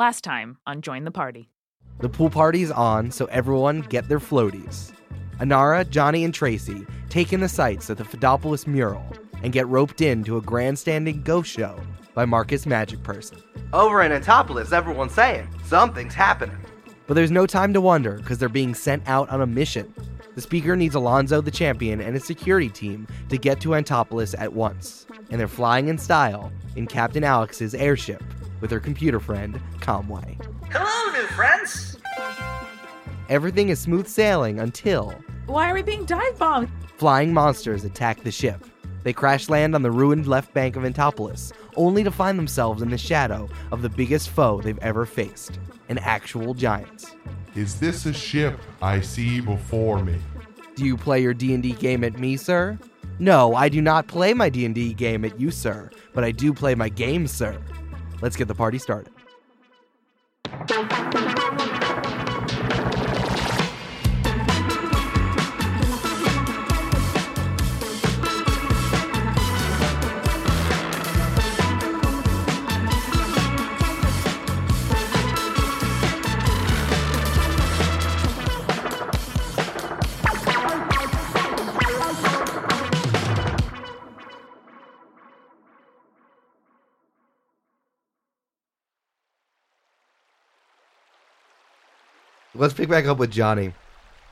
Last time on Join the Party. The pool party's on, so everyone get their floaties. Inara, Johnny, and Tracey take in the sights of the Fidopolis mural and get roped into a grandstanding ghost show by Marcus Magic Person. Over in Antipolis, everyone's saying something's happening. But there's no time to wonder because they're being sent out on a mission. The speaker needs Alonzo the champion and his security team to get to Antipolis at once. And they're flying in style in Captain Alex's airship with her computer friend, Conway. Hello, new friends. Everything is smooth sailing until Why are we being dive bombed? flying monsters attack the ship. They crash land on the ruined left bank of Antipolis, only to find themselves in the shadow of the biggest foe they've ever faced an actual giant. Is this a ship I see before me? Do you play your D&D game at me, sir? No, I do not play my D&D game at you, sir, but I do play my game, sir. Let's get the party started. Let's pick back up with Johnny.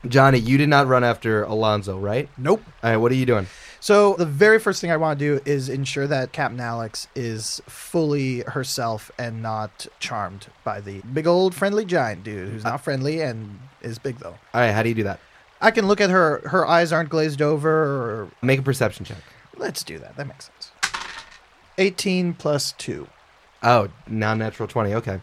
Johnny, you did not run after Alonzo, right? Nope. All right, what are you doing? So the very first thing I want to do is ensure that Captain Alex is fully herself and not charmed by the big old friendly giant dude who's not friendly and is big though. All right, how do you do that? I can look at her; her eyes aren't glazed over. Or Make a perception check. let's do that. That makes sense. Eighteen plus two. Oh, non-natural 20. Okay.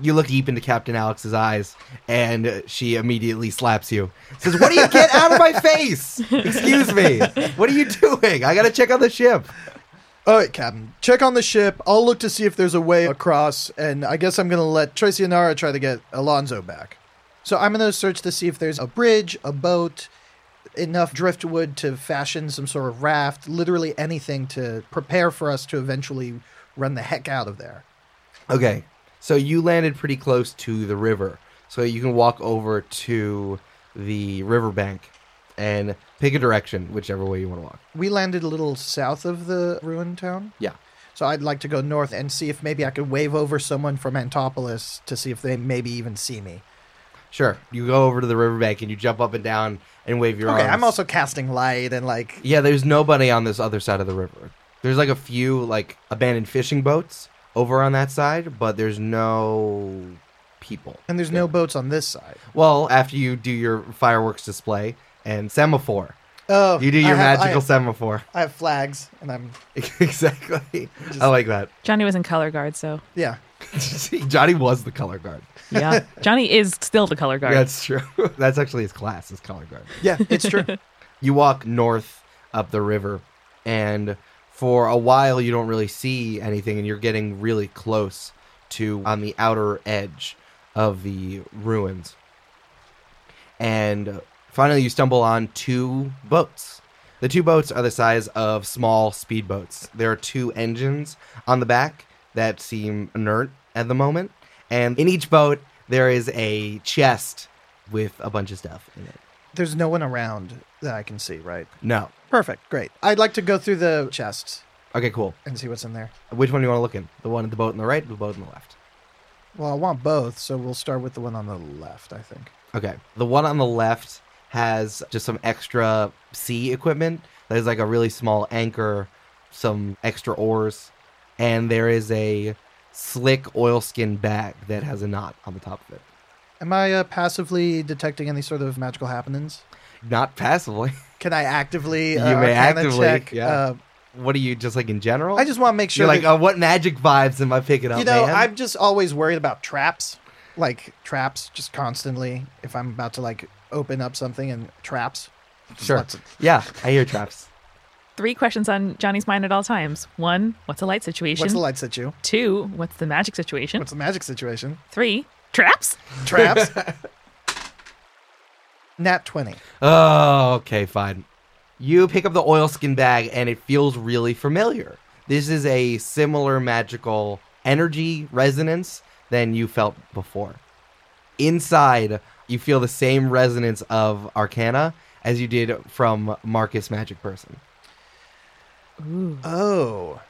You look deep into Captain Alex's eyes, and she immediately slaps you. Says, "What do you get out of my face? Excuse me. What are you doing? I gotta check on the ship." All right, Captain. Check on the ship. I'll look to see if there's a way across, and I guess I'm gonna let Tracey and Nara try to get Alonzo back. So I'm gonna search to see if there's a bridge, a boat, enough driftwood to fashion some sort of raft, literally anything to prepare for us to eventually run the heck out of there. Okay, so you landed pretty close to the river, so you can walk over to the riverbank and pick a direction, whichever way you want to walk. We landed a little south of the ruined town. Yeah. So I'd like to go north and see if maybe I could wave over someone from Antipolis to see if they maybe even see me. Sure. You go over to the riverbank and you jump up and down and wave your Okay, arms. I'm also casting light and like Yeah, there's nobody on this other side of the river. There's like a few like abandoned fishing boats over on that side, but there's no people. and there's no boats on this side. Well, after you do your fireworks display and semaphore, Oh, you do I your have- I magical have- semaphore. I have flags, and I'm exactly. I like that. Johnny was in color guard, so yeah. Johnny was the color guard. yeah. Johnny is still the color guard. That's true. That's actually his class, his color guard. Yeah, it's true. you walk north up the river and for a while you don't really see anything and you're getting really close to on the outer edge of the ruins. And finally you stumble on two boats. The two boats are the size of small speedboats. There are two engines on the back that seem inert at the moment and in each boat there is a chest with a bunch of stuff in it. There's no one around that I can see, right? no Perfect, great. I'd like to go through the chest okay cool and see what's in there. Which one do you want to look in? The one at the boat on the right, or the boat on the left? Well, I want both, so we'll start with the one on the left, I think. Okay. The one on the left has just some extra sea equipment. There's like a really small anchor, some extra oars, and there is a slick oilskin bag that has a knot on the top of it. Am I uh, passively detecting any sort of magical happenings? Not passively. Can I actively? You Uh, may actively, check? yeah. Uh, What are you just like in general? I just want to make sure. You're like, that- oh, what magic vibes am I picking up? you know, man? I'm just always worried about traps, like traps, just constantly. If I'm about to like open up something and traps. Sure. of- Yeah, I hear traps. Three questions on Johnny's mind at all times. One, what's a light situation? What's the lights at you? Two, what's the magic situation? What's the magic situation? Three, traps? Traps. Nat twenty. Oh, okay, fine. You pick up the oilskin bag and it feels really familiar. This is a similar magical energy resonance than you felt before. Inside, you feel the same resonance of Arcana as you did from Marcus Magic Person. Oh.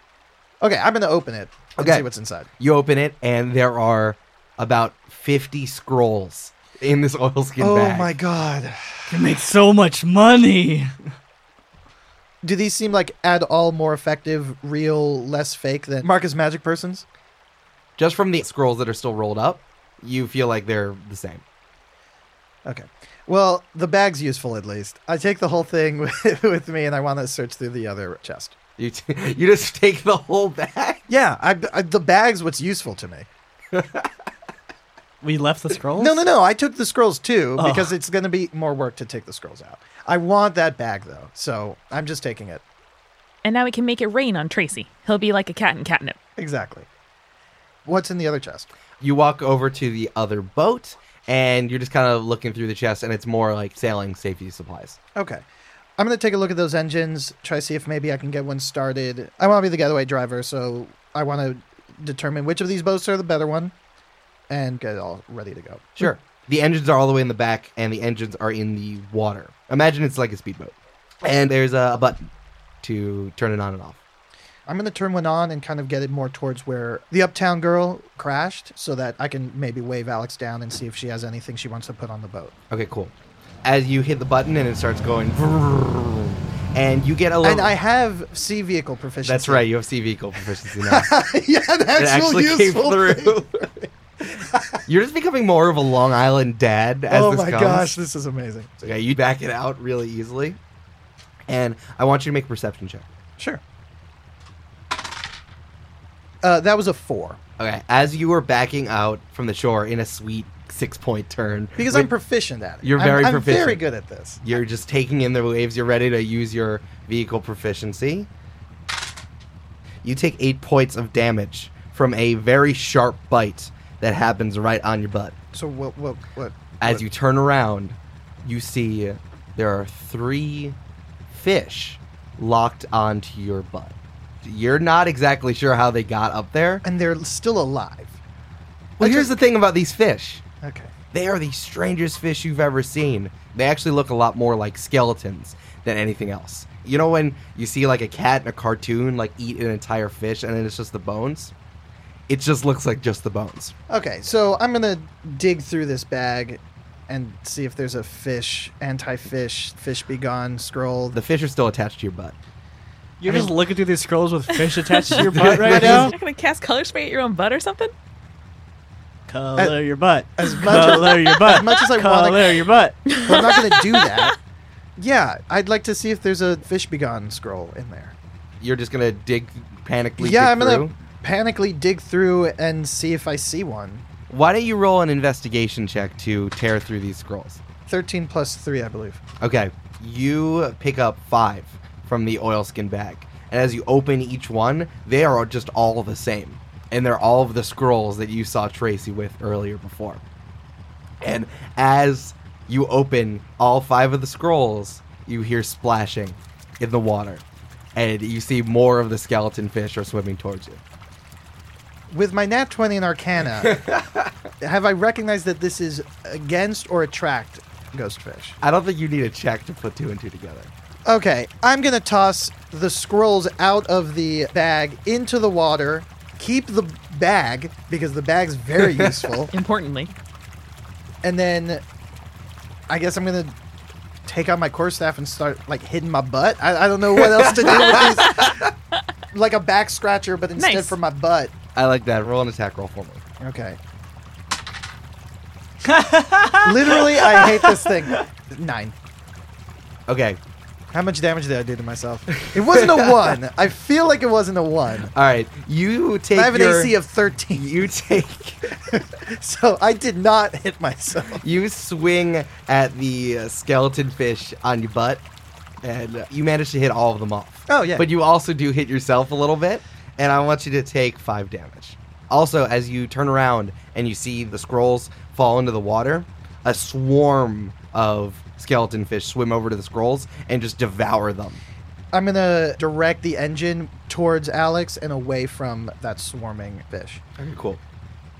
Okay, I'm gonna open it. And Okay. See what's inside. You open it, and there are about 50 scrolls in this oilskin oh bag. Oh my god. You make so much money. Do these seem like at all more effective, real, less fake than Marcus Magic persons? Just from the scrolls that are still rolled up, you feel like they're the same. Okay. Well, the bag's useful at least. I take the whole thing with, with me, and I want to search through the other chest. You, t- you just take the whole bag. Yeah, I, I, the bag's what's useful to me. We left the scrolls. No, no, no. I took the scrolls too Oh. because it's going to be more work to take the scrolls out. I want that bag though, so I'm just taking it. And now we can make it rain on Tracey. He'll be like a cat in catnip. Exactly. What's in the other chest? You walk over to the other boat, and you're just kind of looking through the chest, and it's more like sailing safety supplies. Okay. I'm going to take a look at those engines, try to see if maybe I can get one started. I want to be the getaway driver, so I want to determine which of these boats are the better one and get it all ready to go. Sure. The engines are all the way in the back, and the engines are in the water. Imagine it's like a speedboat. And there's a button to turn it on and off. I'm going to turn one on and kind of get it more towards where the Uptown girl crashed so that I can maybe wave Alex down and see if she has anything she wants to put on the boat. Okay, cool. As you hit the button, and it starts going, vroom, and you get a little. And I have sea vehicle proficiency. That's right. You have sea vehicle proficiency now. yeah, that's it actually came through. You're just becoming more of a Long Island dad as oh this my comes. gosh, this is amazing. Okay, you back it out really easily, and I want you to make a perception check. Sure. Uh, that was a four Okay, as you were backing out from the shore in a sweet six-point turn, because I'm proficient at it. You're I'm- very I'm, proficient. very good at this. You're just taking in the waves. You're ready to use your vehicle proficiency. You take eight points of damage from a very sharp bite that happens right on your butt. So what? What? What? As what- you turn around, you see there are three fish locked onto your butt. You're not exactly sure how they got up there. and they're still alive. Well, here's the thing about these fish. Okay. They are the strangest fish you've ever seen. They actually look a lot more like skeletons than anything else. You know when you see like a cat in a cartoon like eat an entire fish and then it's just the bones? It just looks like just the bones. Okay. So I'm gonna dig through this bag and see if there's a fish, anti-fish, fish be gone scroll. The fish are still attached to your butt. You're I just mean- looking through these scrolls with fish attached to your butt right now. You're not gonna cast color spray at your own butt or something? Color your butt. as much as, Color your butt. as much as I Color want to, your butt. I'm not gonna do that. Yeah, I'd like to see if there's a fish be gone scroll in there. You're just gonna dig panically. yeah, dig I'm gonna through? Panically dig through and see if I see one. Why don't you roll an investigation check to tear through these scrolls? 13 plus 3, I believe. Okay, you pick up five from the oilskin bag, and as you open each one, they are just all the same, and they're all of the scrolls that you saw Tracey with earlier before. And as you open all five of the scrolls, you hear splashing in the water, and you see more of the skeleton fish are swimming towards you. With my nat 20 in Arcana, have I recognized that this is against or attract Ghostfish? I don't think you need a check to put two and two together. Okay, I'm going to toss the scrolls out of the bag into the water, keep the bag, because the bag's very useful, Importantly. and then I guess I'm going to take out my core staff and start, like, hitting my butt. I, I don't know what else to do with these. Like a back scratcher, but instead Nice. for my butt. I like that. Roll an attack roll for me. Okay. Literally, I hate this thing. Nine. Okay, How much damage did I do to myself? It wasn't a one. I feel like it wasn't a one. all right. You take I have an your, AC of 13, You take so I did not hit myself. you swing at the uh, skeleton fish on your butt, and uh, you manage to hit all of them off. Oh, yeah. But you also do hit yourself a little bit, and I want you to take five damage. Also, as you turn around and you see the scrolls fall into the water, a swarm of skeleton fish swim over to the scrolls and just devour them. I'm going to direct the engine towards Alex and away from that swarming fish. Okay, cool.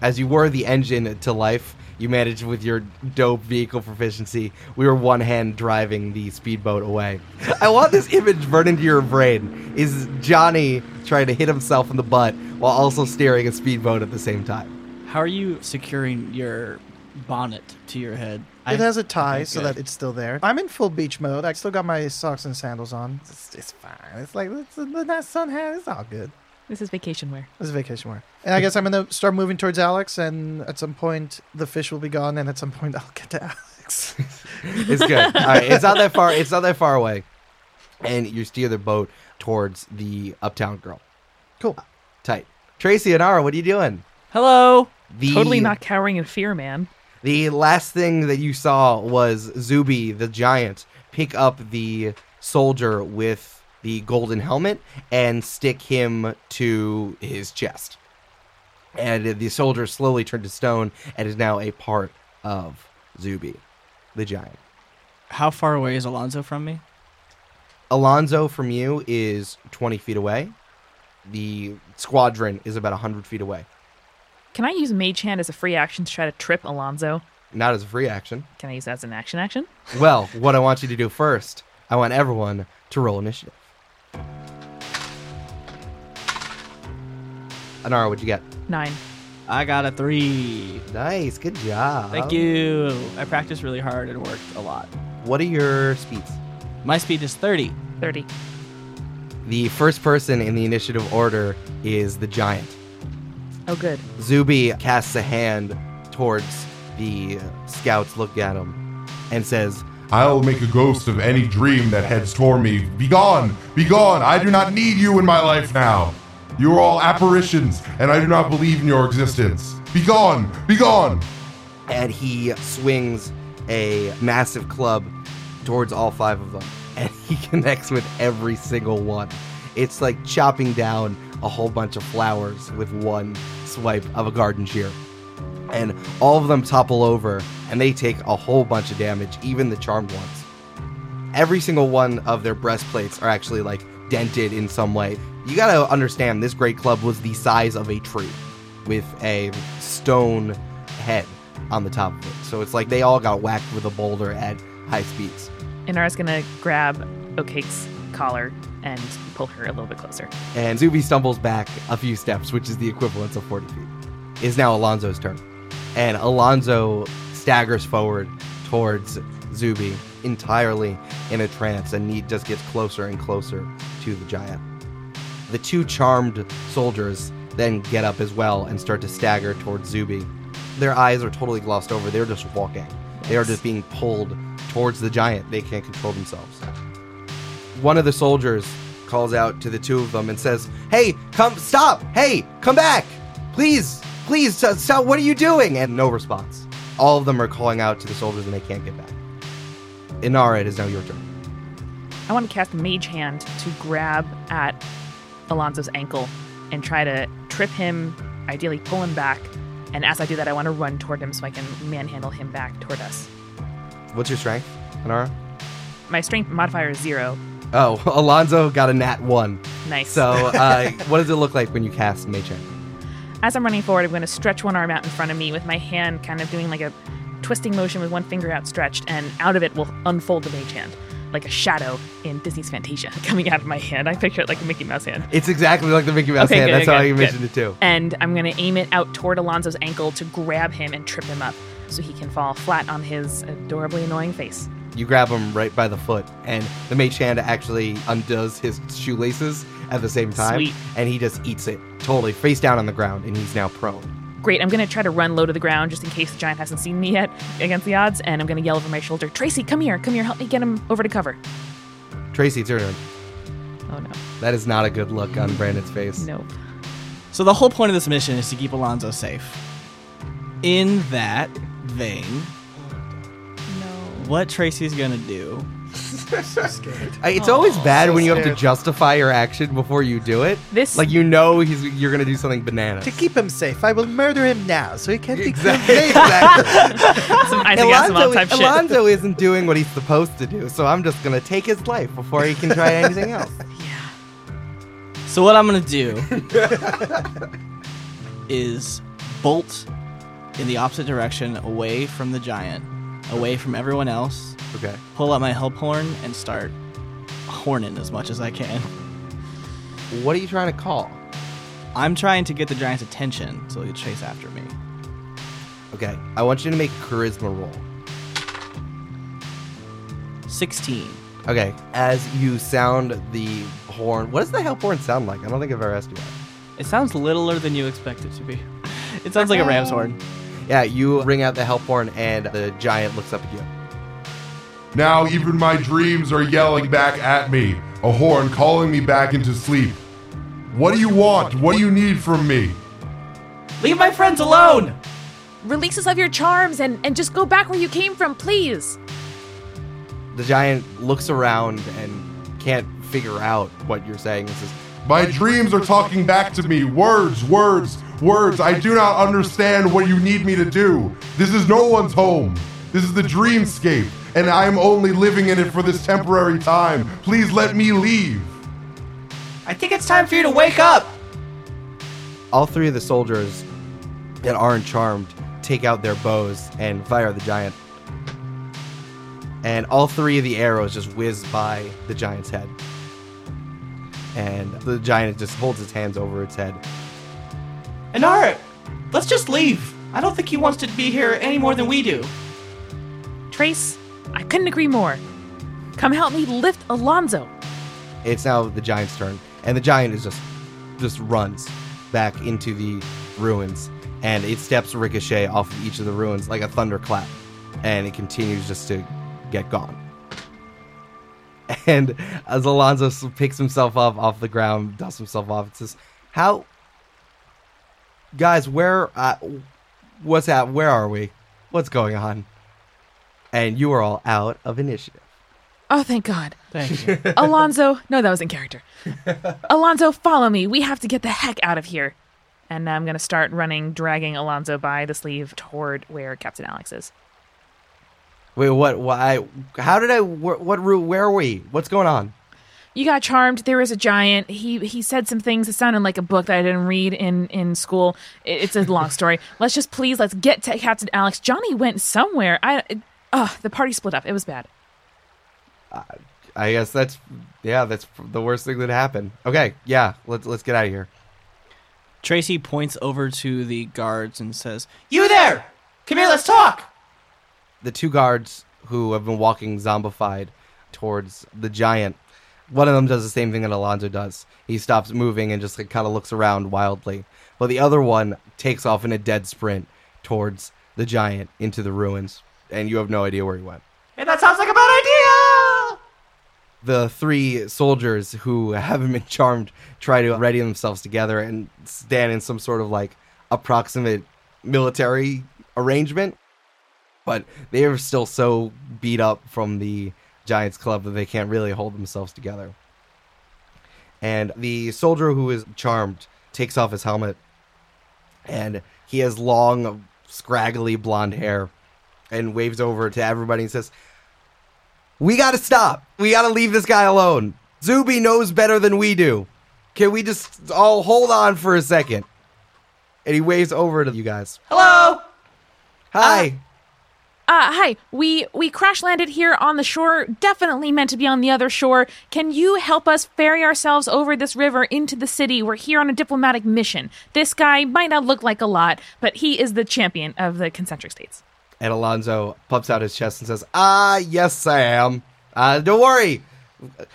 As you whir the engine to life, you managed with your dope vehicle proficiency. We were one hand driving the speedboat away. I want this image burned into your brain. Is Johnny trying to hit himself in the butt while also steering a speedboat at the same time? How are you securing your bonnet to your head? It has a tie okay, so that it's still there. I'm in full beach mode. I still got my socks and sandals on. It's, it's fine. It's like it's the nice sun hat. It's all good. This is vacation wear. This is vacation wear. And I guess I'm gonna start moving towards Alex, and at some point the fish will be gone, and at some point I'll get to Alex. It's good. All right, it's not that far. It's not that far away, and you steer the boat towards the uptown girl. cool. Tight. Tracey and Ara, what are you doing? Hello. The, Totally not cowering in fear, man. The last thing that you saw was Zuby, the giant, pick up the soldier with the golden helmet and stick him to his chest. And the soldier slowly turned to stone and is now a part of Zuby, the giant. How far away is Alonzo from me? Alonzo from you is 20 feet away. The squadron is about 100 feet away. Can I use Mage Hand as a free action to try to trip Alonzo? Not as a free action. Can I use that as an action action? Well, what I want you to do first, I want everyone to roll initiative. Inara, what'd you get? Nine. I got a three. Nice, good job. Thank you. I practiced really hard and worked a lot. What are your speeds? My speed is 30. 30. The first person in the initiative order is the giant. Oh, good. Zuby casts a hand towards the scouts, look at him, and says, I'll make a ghost of any dream that heads toward me. Begone! Begone! I do not need you in my life now. You are all apparitions, and I do not believe in your existence. Begone! Begone! and he swings a massive club towards all five of them and he connects with every single one it's like chopping down a whole bunch of flowers with one swipe of a garden shear and all of them topple over and they take a whole bunch of damage even the charmed ones every single one of their breastplates are actually like dented in some way you gotta understand this great club was the size of a tree with a stone head on the top of it. So it's like they all got whacked with a boulder at high speeds. Inara's gonna grab Oake's collar and pull her a little bit closer. And Zuby stumbles back a few steps, which is the equivalent of 40 feet. Is now Alonzo's turn. And Alonzo staggers forward towards Zuby, entirely in a trance, and he just gets closer and closer to the giant. The two charmed soldiers then get up as well and start to stagger towards Zuby. Their eyes are totally glossed over. They're just walking. They are just being pulled towards the giant. They can't control themselves. One of the soldiers calls out to the two of them and says, Hey, come, stop! Hey, come back! Please, please, stop, stop, what are you doing? And no response. All of them are calling out to the soldiers and they can't get back. Inara, it is now your turn. I want to cast Mage Hand to grab at Alonzo's ankle and try to trip him, ideally pull him back. And as I do that, I want to run toward him so I can manhandle him back toward us. What's your strength, Inara? My strength modifier is zero. Oh, Alonzo got a nat one. Nice. So, uh, what does it look like when you cast Mage Hand? As I'm running forward, I'm going to stretch one arm out in front of me with my hand kind of doing like a twisting motion with one finger outstretched, and out of it will unfold the mage hand, like a shadow in Disney's Fantasia coming out of my hand. I picture it like a Mickey Mouse hand. It's exactly like the Mickey Mouse Okay, hand. good, That's how good, I good. it too. And I'm going to aim it out toward Alonzo's ankle to grab him and trip him up so he can fall flat on his adorably annoying face. You grab him right by the foot, and the mage hand actually undoes his shoelaces at the same time, Sweet. and he just eats it totally face down on the ground, and he's now prone. Great, I'm going to try to run low to the ground just in case the giant hasn't seen me yet against the odds, and I'm going to yell over my shoulder, Tracey, come here, come here, help me get him over to cover. Tracey, it's your turn. Oh no, That is not a good look on Brandon's face. nope. So the whole point of this mission is to keep Alonzo safe. In that vein, No. what Tracey's gonna do? I, it's always bad so when you have to justify your action before you do it. This Like you know he's you're gonna do something bananas. To keep him safe, I will murder him now so he can't be Exactly. killed. exactly. some Isaac Asimov Alonzo, type shit. Alonzo isn't doing what he's supposed to do, so I'm just gonna take his life before he can try anything else. Yeah. So what I'm gonna do is bolt in the opposite direction, away from the giant, away from everyone else. Okay. Pull out my help horn and start horning as much as I can. What are you trying to call? I'm trying to get the giant's attention so he'll chase after me. Okay. I want you to make a charisma roll. 16. Okay. As you sound the horn, what does the help horn sound like? I don't think I've ever asked you that. It sounds littler than you expect it to be. It sounds like a ram's horn. Yeah, you ring out the help horn, and the giant looks up at you. Now even my dreams are yelling back at me, a horn calling me back into sleep. What do you want? What do you need from me? Leave my friends alone! Release us of your charms and, and just go back where you came from, please. The giant looks around and can't figure out what you're saying. He says, My dreams are talking back to me. Words, words, words. I do not understand what you need me to do. This is no one's home. This is the dreamscape, and I am only living in it for this temporary time. Please let me leave. I think it's time for you to wake up! all three of the soldiers that aren't charmed take out their bows and fire the giant. And all three of the arrows just whiz by the giant's head. And the giant just holds its hands over its head. Inara, let's just leave. I don't think he wants to be here any more than we do. Trace, I couldn't agree more. Come help me lift Alonzo. It's now the giant's turn, and the giant is just just runs back into the ruins, and it steps ricochet off of each of the ruins like a thunderclap, and it continues just to get gone. And as Alonzo picks himself up off the ground, dusts himself off, it says, "How, guys? Where? Uh, what's that? Where are we? What's going on?" And you are all out of initiative. Oh, thank God. Thank you. Alonzo, no, that was in character. Alonzo, follow me. We have to get the heck out of here. And I'm going to start running, dragging Alonzo by the sleeve toward where Captain Alex is. Wait, what? Why? How did I? What, what route? Where are we? What's going on? You got charmed. There was a giant. He he said some things that sounded like a book that I didn't read in in school. It- It's a long story. Let's just please let's get to Captain Alex. Johnny went somewhere. I it, oh, the party split up. It was bad. I guess that's yeah, that's the worst thing that happened. Okay, yeah, let's let's get out of here. Tracey points over to the guards and says, you there! Come here, let's talk! The two guards who have been walking zombified towards the giant. One of them does the same thing that Alonzo does. He stops moving and just like, kind of looks around wildly. But the other one takes off in a dead sprint towards the giant into the ruins, and you have no idea where he went. And that sounds like a bad idea! the three soldiers who haven't been charmed try to ready themselves together and stand in some sort of like approximate military arrangement. But they are still so beat up from the Giants Club that they can't really hold themselves together. And the soldier who is charmed takes off his helmet and he has long, scraggly blonde hair and waves over to everybody and says, we gotta stop. We gotta leave this guy alone. Zuby knows better than we do. Can we just all hold on for a second? And he waves over to you guys. Hello! Hi. Uh, hi. We we crash landed here on the shore. Definitely meant to be on the other shore. Can you help us ferry ourselves over this river into the city? We're here on a diplomatic mission. This guy might not look like a lot, but he is the champion of the concentric states. And Alonzo puffs out his chest and says, Ah, yes, I am. Uh, don't worry.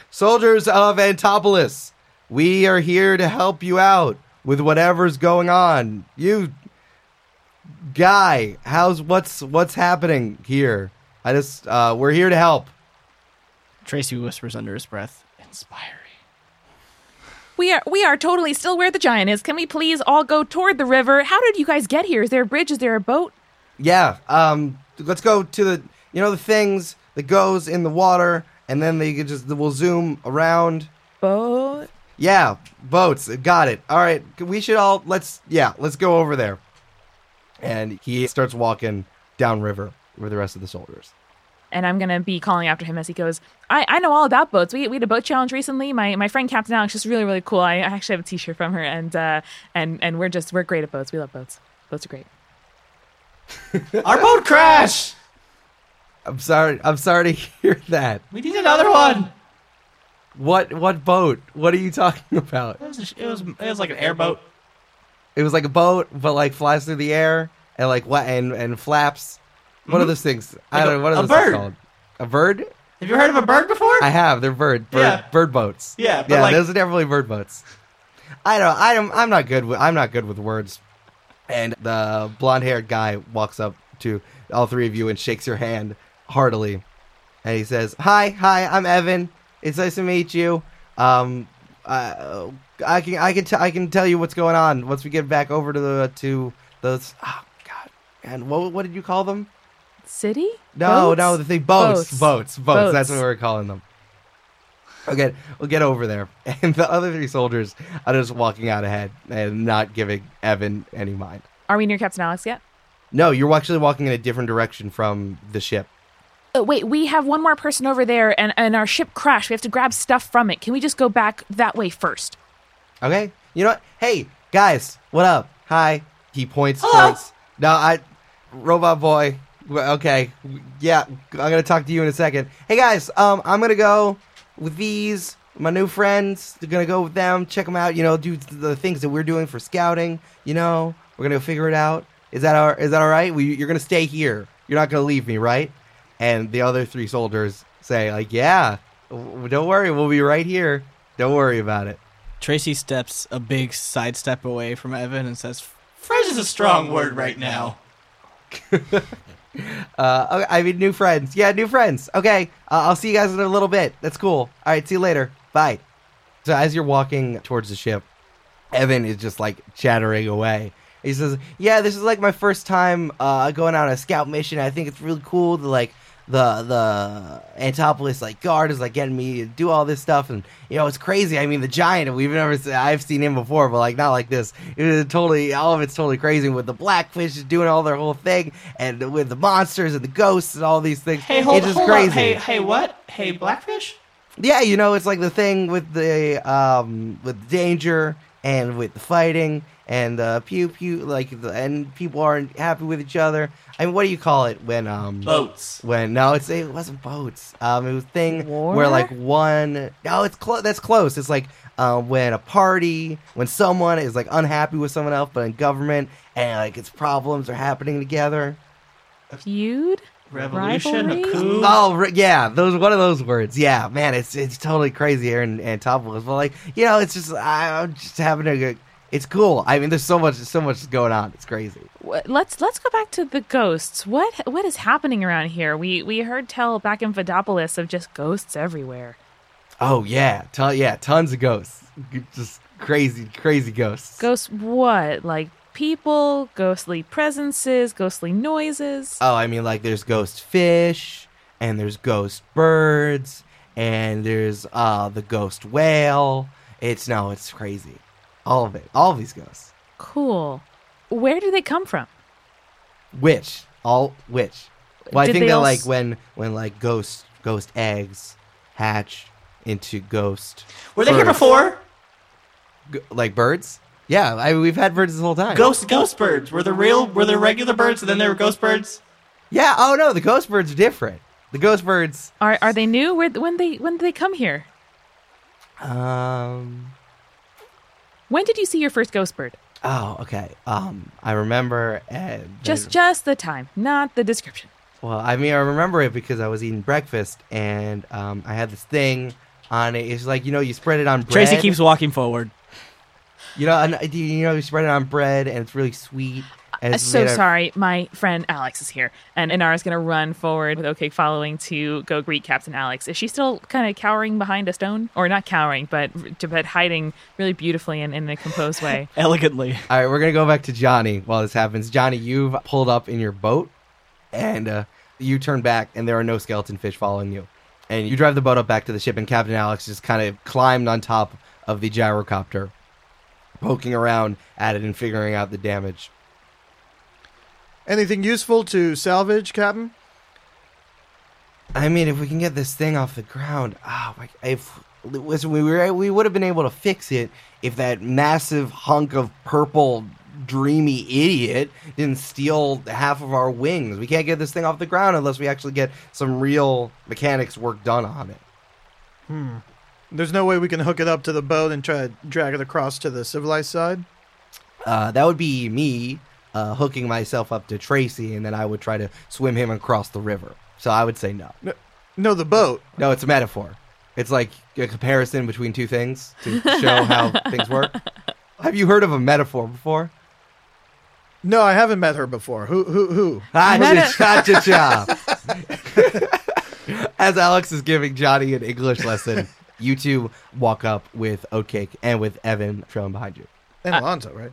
Soldiers of Antipolis, we are here to help you out with whatever's going on. You guy, how's what's what's happening here? I just uh we're here to help. Tracey whispers under his breath, inspiring. We are we are totally still where the giant is. Can we please all go toward the river? How did you guys get here? Is there a bridge? Is there a boat? Yeah, um, let's go to the, you know, the things that goes in the water, and then they could just, we'll zoom around. Boat. Yeah, boats, got it. All right, we should all, let's, yeah, let's go over there. And he starts walking downriver with the rest of the soldiers. and I'm gonna be calling after him as he goes. I, I know all about boats. We, we had a boat challenge recently. My my friend Captain Alex is really really cool. I actually have a T-shirt from her, and uh, and and we're just we're great at boats. We love boats. Boats are great. Our boat crashed. I'm sorry. I'm sorry to hear that. We need another one. What what boat? What are you talking about? It was, a, it was, it was like an airboat. It was like a boat, but like flies through the air and like what and and flaps. What are mm-hmm. those things? I don't a- know. What are a those things bird. called? A bird? Have you heard of a bird before? I have. They're bird bird, Yeah. bird boats. Yeah, but yeah. like- those are definitely bird boats. I don't. I am. I'm not good. With, I'm not good with words. And the blonde haired guy walks up to all three of you and shakes your hand heartily, and he says, "Hi, hi. I'm Evan. It's nice to meet you. Um, uh, I can I can t- I can tell you what's going on once we get back over to the to those. Oh God. And what what did you call them? City? No, Boats? no, the thing boats, Boats. boats, boats. That's what we're calling them. Okay, we'll get over there. And the other three soldiers are just walking out ahead and not giving Evan any mind. Are we near Captain Alex yet? No, you're actually walking in a different direction from the ship. Oh, wait, we have one more person over there, and, and our ship crashed. We have to grab stuff from it. Can we just go back that way first? Okay, you know what? Hey, guys, what up? Hi. He points Hello. towards. No, I, robot boy. Okay, yeah, I'm gonna talk to you in a second. Hey guys, um, I'm gonna go with these my new friends. They're gonna go with them, check them out. You know, do the things that we're doing for scouting. You know, we're gonna figure it out. Is that all, is that all right? We, you're gonna stay here. You're not gonna leave me, right? And the other three soldiers say, like, yeah, w- don't worry, we'll be right here. Don't worry about it. Tracey steps a big sidestep away from Evan and says, Fresh is a strong word right now. Uh, I mean, new friends. Yeah, new friends. Okay, uh, I'll see you guys in a little bit. That's cool. All right, see you later. Bye. So as you're walking towards the ship, Evan is just like chattering away. He says, "Yeah, this is like my first time uh, going on a scout mission. I think it's really cool. to like the the Antipolis like guard is like getting me to do all this stuff, and you know it's crazy. I mean, the giant we've never se- I've seen him before, but like not like this. It was totally all of it's totally crazy with the blackfish doing all their whole thing, and with the monsters and the ghosts and all these things. Hey, hold, it's just hold crazy. up. Hey, hey, what? Hey, Blackfish? Yeah, you know, it's like the thing with the um with danger and with the fighting and uh pew pew like the, and people aren't happy with each other. I mean, what do you call it when um Boats. when no, it's it wasn't boats. Um, it was a thing War? where like one no, it's close. That's close. It's like um when a party when someone is like unhappy with someone else, but in government and like its problems are happening together. Feud? Revolution, a coup. Oh ri- yeah, those one of those words. Yeah, man, it's it's totally crazy here in Antipolis. But like you know, it's just I, I'm just having a good. It's cool. I mean, there's so much so much going on. It's crazy. Let's let's go back to the ghosts. What what is happening around here? We we heard tell back in Fidopolis of just ghosts everywhere. Oh yeah, ton, yeah, tons of ghosts. Just crazy, crazy ghosts. Ghosts what? Like people, ghostly presences, ghostly noises. Oh, I mean, like there's ghost fish, and there's ghost birds, and there's uh the ghost whale. It's no, it's crazy. All of it. All of these ghosts. Cool. Where do they come from? Which? All which? Well, I think they that all like when when like ghost ghost eggs hatch into ghost Were they here before? G- like birds. Yeah, I we've had birds this whole time. Ghost ghost birds. Were there real? Were there regular birds and then there were ghost birds? Yeah. Oh no, the ghost birds are different. The ghost birds. Are are they new? Where when they when did they come here? Um. When did you see your first ghost bird? Oh, okay. Um, I remember. Uh, Just the- just the time, not the description. well, I mean, I remember it because I was eating breakfast and um, I had this thing on it. It's like you know, you spread it on bread. Tracey keeps walking forward. You know, and, uh, you know, you spread it on bread and it's really sweet. And Uh, it's so made sorry, my friend Alex is here, and Inara's gonna run forward with OK following to go greet Captain Alex. Is she still kind of cowering behind a stone, or not cowering, but but hiding really beautifully and in a composed way? Elegantly. All right, we're gonna go back to Johnny while this happens. Johnny, you've pulled up in your boat, and uh, you turn back, and there are no skeleton fish following you. And you drive the boat up back to the ship, and Captain Alex just kind of climbed on top of the gyrocopter, poking around at it and figuring out the damage. Anything useful to salvage, Captain? I mean, if we can get this thing off the ground, oh! If listen, we were we would have been able to fix it if that massive hunk of purple dreamy idiot didn't steal half of our wings. We can't get this thing off the ground unless we actually get some real mechanics work done on it. Hmm. There's no way we can hook it up to the boat and try to drag it across to the civilized side. Uh, that would be me uh, hooking myself up to Tracey, and then I would try to swim him across the river. So I would say no. No, no the boat. No, it's a metaphor. It's like a comparison between two things to show how things work. Have you heard of a metaphor before? No, I haven't met her before. Who? Who? Who? Ah, Meta- cha cha cha. As Alex is giving Johnny an English lesson, you two walk up with Oatcake and with Evan trailing behind you. And Alonzo, right?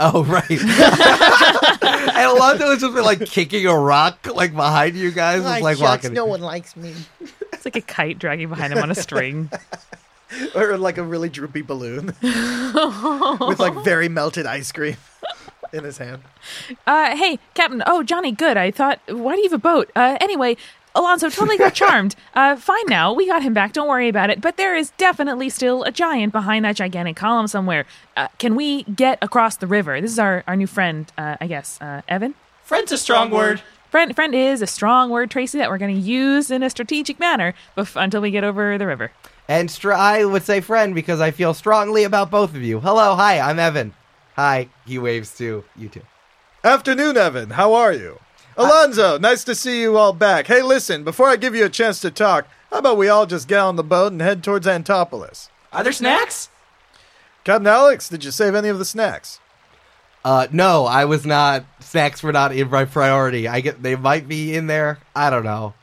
Oh, right. and Alonzo has just been like kicking a rock like behind you guys. Just, like walking. No one likes me. It's like a kite dragging behind him on a string. or like a really droopy balloon with like very melted ice cream in his hand. Uh, hey, Captain. Oh, Johnny, good. I thought, why do you have a boat? Uh, anyway, Alonzo totally got charmed. Uh, fine now. We got him back. Don't worry about it. But there is definitely still a giant behind that gigantic column somewhere. Uh, can we get across the river? This is our, our new friend, uh, I guess. Uh, Evan? Friend's a strong word. Friend, friend is a strong word, Tracey, that we're going to use in a strategic manner bef- until we get over the river. And str- I would say friend because I feel strongly about both of you. Hello, hi, I'm Evan. Hi, he waves to you two. Afternoon, Evan. How are you? Alonzo, nice to see you all back. Hey, listen, before I give you a chance to talk, how about we all just get on the boat and head towards Antipolis? Are there snacks? Captain Alex, did you save any of the snacks? Uh, no, I was not. Snacks were not in my priority. I get they might be in there. I don't know.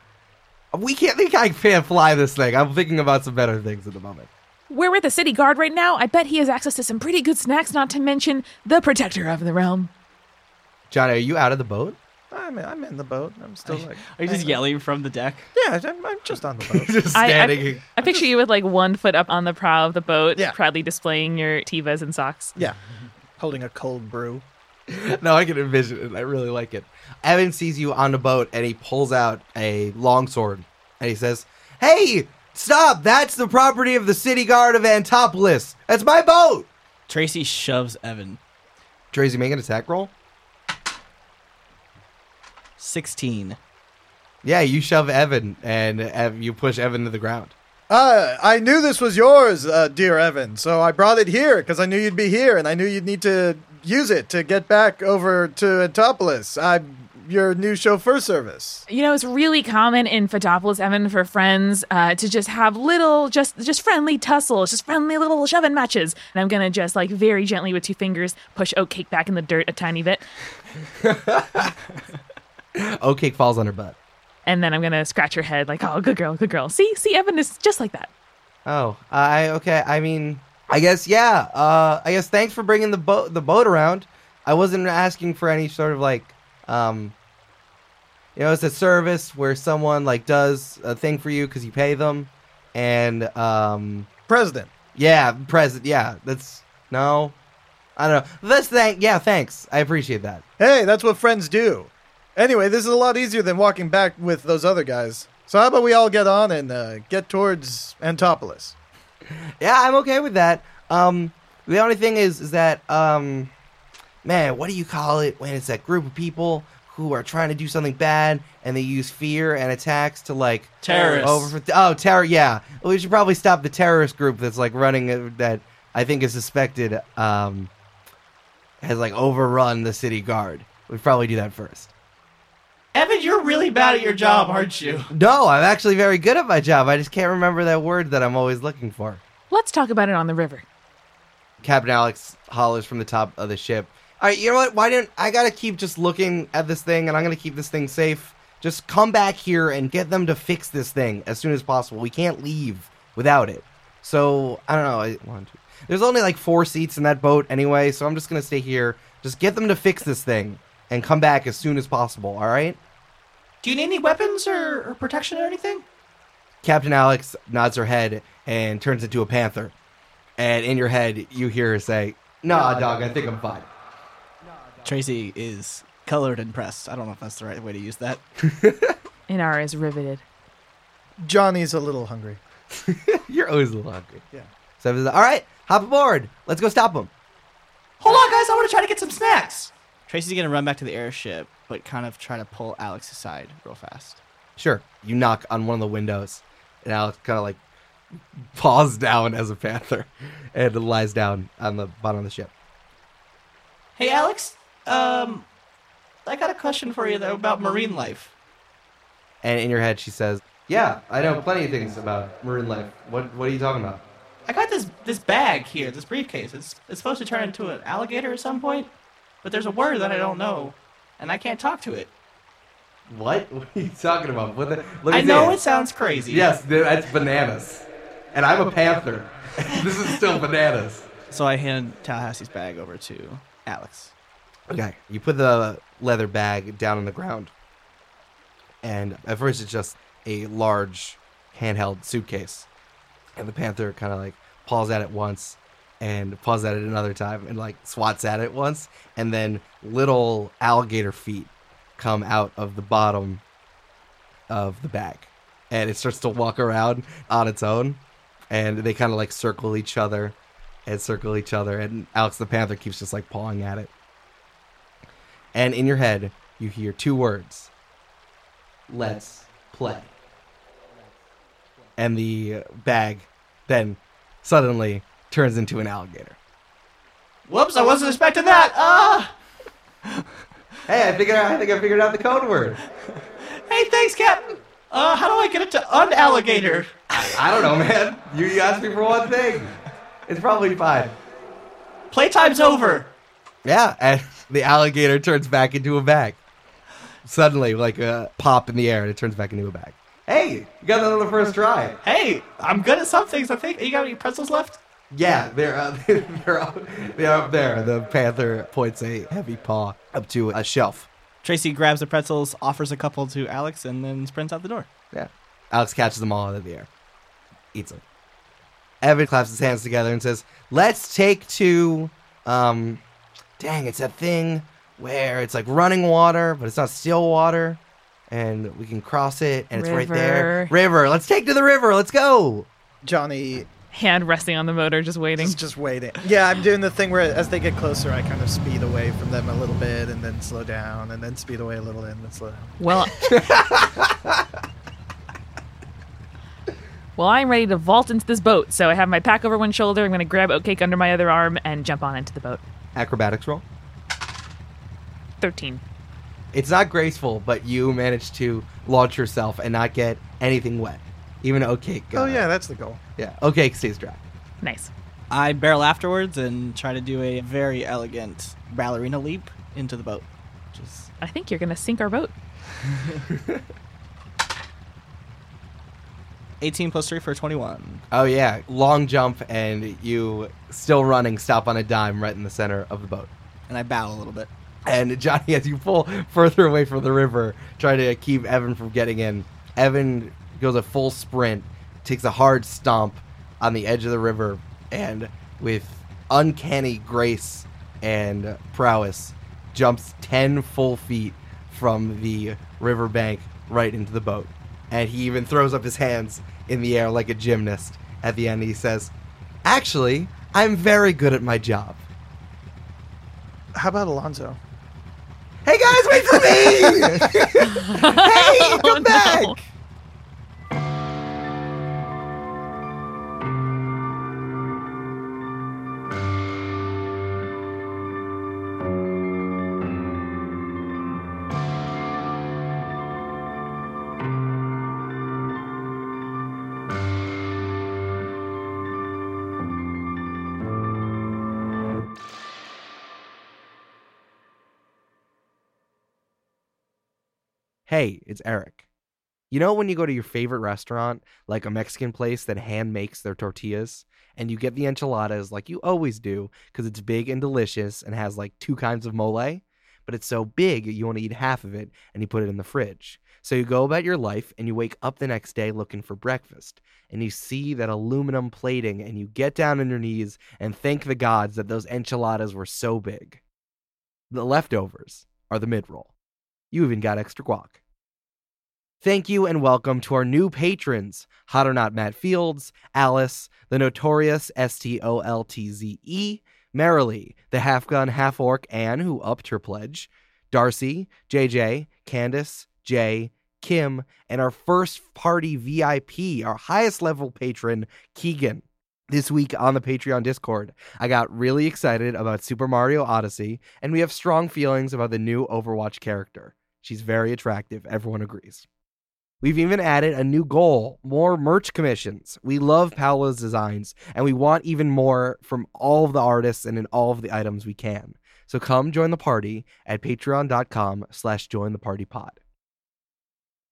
We can't think I can't fly this thing. I'm thinking about some better things at the moment. We're with the city guard right now. I bet he has access to some pretty good snacks, not to mention the protector of the realm. Johnny, are you out of the boat? I'm, I'm in the boat. I'm still like. Are you just yelling from the deck? Yeah, I'm, I'm just on the boat. Just I, standing. I, I picture you with like one foot up on the prow of the boat, Yeah. proudly displaying your Tevas and socks. yeah, holding a cold brew. no, I can envision it. I really like it. Evan sees you on the boat and he pulls out a longsword and he says, "Hey, stop! That's the property of the city guard of Antipolis. That's my boat." Tracey shoves Evan. Tracey, make an attack roll. 16. Yeah, you shove Evan and Ev- you push Evan to the ground. Uh, I knew this was yours, uh, dear Evan, so I brought it here because I knew you'd be here and I knew you'd need to use it to get back over to Antipolis. I'm your new chauffeur service. You know, it's really common in Photopolis, Evan, for friends uh, to just have little, just just friendly tussles, just friendly little shoving matches. And I'm gonna just like very gently with two fingers push Oatcake back in the dirt a tiny bit, Oatcake falls on her butt. and then I'm gonna scratch her head like, "Oh, good girl, good girl." See, see, Evan is just like that. Oh, I okay. I mean, I guess yeah. Uh, I guess thanks for bringing the boat the boat around. I wasn't asking for any sort of like, um, you know, it's a service where someone like does a thing for you because you pay them, and um, President. yeah, president. Yeah, that's no, I don't know. Let's thank. Yeah, thanks. I appreciate that. Hey, that's what friends do. Anyway, this is a lot easier than walking back with those other guys. So how about we all get on and uh, get towards Antipolis? Yeah, I'm okay with that. Um, the only thing is, is that, um, man, what do you call it when it's that group of people who are trying to do something bad and they use fear and attacks to like Terrorists. over? Oh, terror. Yeah, well, we should probably stop the terrorist group that's like running uh, that I think is suspected um has like overrun the city guard. We'd probably do that first. Evan, you're really bad at your job, aren't you? No, I'm actually very good at my job. I just can't remember that word that I'm always looking for. Let's talk about it on the river. Captain Alex hollers from the top of the ship. All right, you know what? Why didn't I gotta keep just looking at this thing, and I'm gonna keep this thing safe. Just come back here and get them to fix this thing as soon as possible. We can't leave without it. So I don't know. I, want to. There's only like four seats in that boat anyway, so I'm just gonna stay here. Just get them to fix this thing and come back as soon as possible. All right? Do you need any weapons or, or protection or anything? Captain Alex nods her head and turns into a panther. And in your head, you hear her say, "Nah, dog, I think I'm fine." Tracey is colored and pressed. I don't know if that's the right way to use that. Inara is riveted. Johnny's a little hungry. You're always a little hungry. Yeah. So, all right, hop aboard. Let's go stop him. Hold on, guys. I want to try to get some snacks. Tracey's gonna run back to the airship, but kind of try to pull Alex aside real fast. Sure. You knock on one of the windows, and Alex kind of like paws down as a panther and lies down on the bottom of the ship. Hey, Alex. Um, I got a question for you though about marine life. And in your head, she says, "Yeah, I know plenty of things about marine life. What What are you talking about?" I got this this bag here, this briefcase. It's it's supposed to turn into an alligator at some point, but there's a word that I don't know, and I can't talk to it. What? What are you talking about? What the, look I at know this. it sounds crazy. Yes, th- that's bananas. And I'm a panther. this is still bananas. So I hand Tallahassee's bag over to Alex. Okay, you put the leather bag down on the ground, and at first it's just a large handheld suitcase, and the panther kind of like paws at it once, and paws at it another time, and like swats at it once, and then little alligator feet come out of the bottom of the bag, and it starts to walk around on its own, and they kind of like circle each other, and circle each other, and Alex the panther keeps just like pawing at it. And in your head you hear two words. Let's play. And the bag then suddenly turns into an alligator Whoops! I wasn't expecting that. Ah. hey i figured i think i figured out the code word Hey, thanks, Captain. Uh, how do I get it to unalligator? i don't know man you, you asked me for one thing it's probably fine Playtime's over. yeah and the alligator turns back into a bag suddenly like a pop in the air and it turns back into a bag hey you got that on the first try Hey, I'm good at some things. I think. You got any pretzels left? Yeah, they're uh, they're up, they're up there. The panther points a heavy paw up to a shelf. Tracey grabs the pretzels, offers a couple to Alex, and then sprints out the door. Yeah, Alex catches them all out of the air, eats them. Evan claps his hands together and says, "Let's take to, um, dang, it's a thing where it's like running water, but it's not still water, and we can cross it, and it's right there. River. River. Let's take to the river. Let's go." Johnny Hand resting on the motor, just waiting. is just waiting. Yeah, I'm doing the thing where as they get closer, I kind of speed away from them a little bit and then slow down and then speed away a little and then slow down. Well, well, I'm ready to vault into this boat. So I have my pack over one shoulder. I'm going to grab oatcake under my other arm and jump on into the boat. Acrobatics roll. Thirteen. It's not graceful, but you manage to launch yourself and not get anything wet. Even Oatcake. Oh uh, yeah, that's the goal. yeah. Oatcake stays dry. Nice. I barrel afterwards and try to do a very elegant ballerina leap into the boat. Just I think you're going to sink our boat. 18 plus 3 for 21. Oh yeah, long jump and you still running. Stop on a dime right in the center of the boat. And I bow a little bit. And Johnny, as you pull further away from the river, trying to keep Evan from getting in, Evan goes a full sprint, takes a hard stomp on the edge of the river, and with uncanny grace and prowess, jumps 10 full feet from the riverbank right into the boat. And he even throws up his hands in the air like a gymnast. At the end, he says, Actually, I'm very good at my job. How about Alonzo? Hey guys, wait for me! hey, come Oh, no. back! Hey, it's Eric. You know when you go to your favorite restaurant, like a Mexican place that hand makes their tortillas, and you get the enchiladas like you always do because it's big and delicious and has like two kinds of mole, but it's so big you want to eat half of it and you put it in the fridge. So you go about your life and you wake up the next day looking for breakfast and you see that aluminum plating and you get down on your knees and thank the gods that those enchiladas were so big. The leftovers are the mid roll. You even got extra guac. Thank you and welcome to our new patrons Hot or Not Matt Fields, Alice, the notorious S T O L T Z E, Merrily, the half gun, half orc Anne, who upped her pledge, Darcy, JJ, Candace, Jay, Kim, and our first party VIP, our highest level patron, Keegan. This week on the Patreon Discord, I got really excited about Super Mario Odyssey, and we have strong feelings about the new Overwatch character. She's very attractive, everyone agrees. We've even added a new goal more merch commissions. We love Paolo's designs, and we want even more from all of the artists and in all of the items we can. So come join the party at patreon.com slash join the party pod.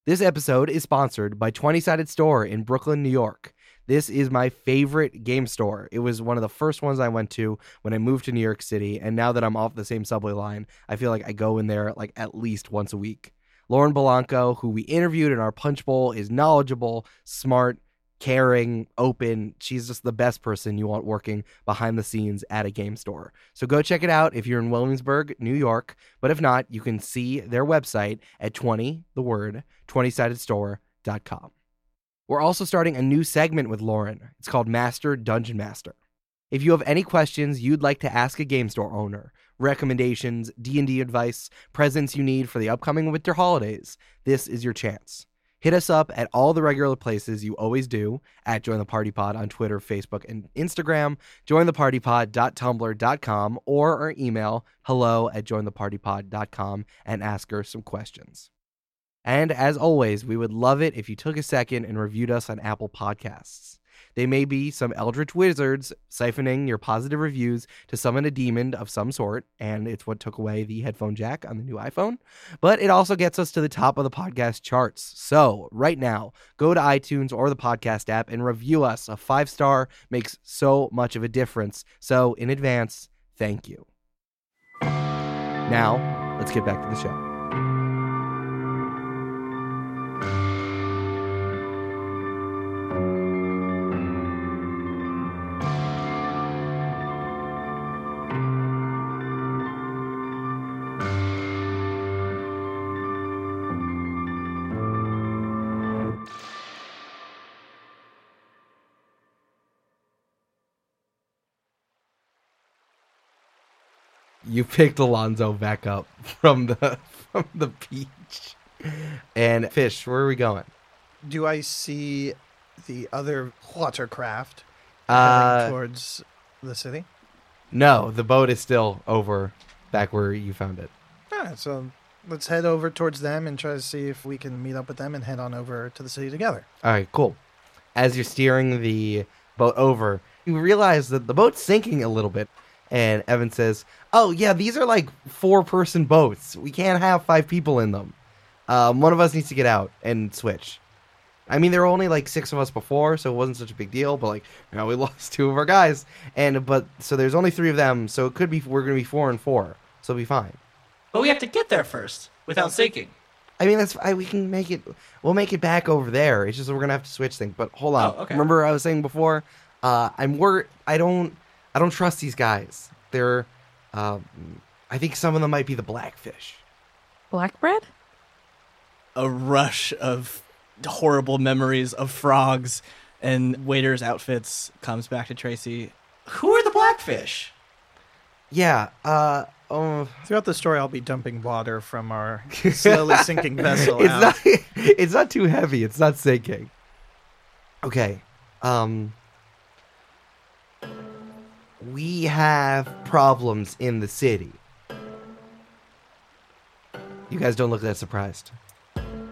This episode is sponsored by 20 Sided Store in Brooklyn, New York. This is my favorite game store. It was one of the first ones I went to when I moved to New York City, and now that I'm off the same subway line, I feel like I go in there like at least once a week. Lauren Bilanko, who we interviewed in our Punchbowl, is knowledgeable, smart, caring, open. She's just the best person you want working behind the scenes at a game store. So go check it out if you're in Williamsburg, New York. But if not, you can see their website at 20, the word, 20sidedstore.com. We're also starting a new segment with Lauren. It's called Master Dungeon Master. If you have any questions you'd like to ask a game store owner, recommendations, D&D advice, presents you need for the upcoming winter holidays, this is your chance. Hit us up at all the regular places you always do at Join the Party Pod on Twitter, Facebook, and Instagram, jointhepartypod.tumblr.com, or our email hello at jointhepartypod.com and ask her some questions. And as always, we would love it if you took a second and reviewed us on Apple Podcasts. They may be some eldritch wizards siphoning your positive reviews to summon a demon of some sort, and it's what took away the headphone jack on the new iPhone. But it also gets us to the top of the podcast charts. So, right now, go to iTunes or the podcast app and review us. A five star makes so much of a difference. So, in advance, thank you. Now, let's get back to the show. Picked Alonzo back up from the from the beach. And fish, where are we going? Do I see the other watercraft Uh, towards the city? no, the boat is still over back where you found it. All right, so let's head over towards them and try to see if we can meet up with them and head on over to the city together. All right, cool. As you're steering the boat over, you realize that the boat's sinking a little bit. And Evan says, "Oh yeah, these are like four-person boats. We can't have five people in them. Um, one of us needs to get out and switch." I mean, there were only like six of us before, so it wasn't such a big deal. But like, you know, we lost two of our guys, and but so there's only three of them, so it could be we're gonna be four and four, so it'll be fine. But we have to get there first without sinking. I mean, that's I, we can make it. We'll make it back over there. It's just we're gonna have to switch things. But hold on. Oh, okay. Remember, I was saying before. Uh, I'm worried. I don't. I don't trust these guys. They're. Um, I think some of them might be the blackfish. Black bread? A rush of horrible memories of frogs and waiters' outfits comes back to Tracey. Who are the blackfish? Yeah. Uh. Oh. Throughout the story, I'll be dumping water from our slowly sinking vessel it's out. not. It's not too heavy. It's not sinking. Okay. Um. We have problems in the city. You guys don't look that surprised.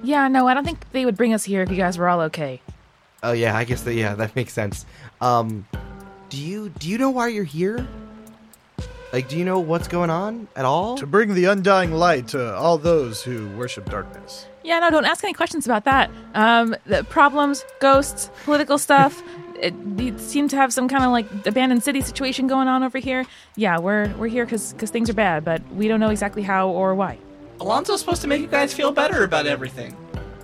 Yeah, no, I don't think they would bring us here if you guys were all okay. Oh yeah, I guess that yeah, that makes sense. Um do you do you know why you're here? Like do you know what's going on at all? to bring the undying light to all those who worship darkness. Yeah, no, don't ask any questions about that. Um, the problems, ghosts, political stuff. It, you seem to have some kind of like abandoned city situation going on over here. Yeah, we're we're here because things are bad, but we don't know exactly how or why. Alonzo's supposed to make you guys feel better about everything.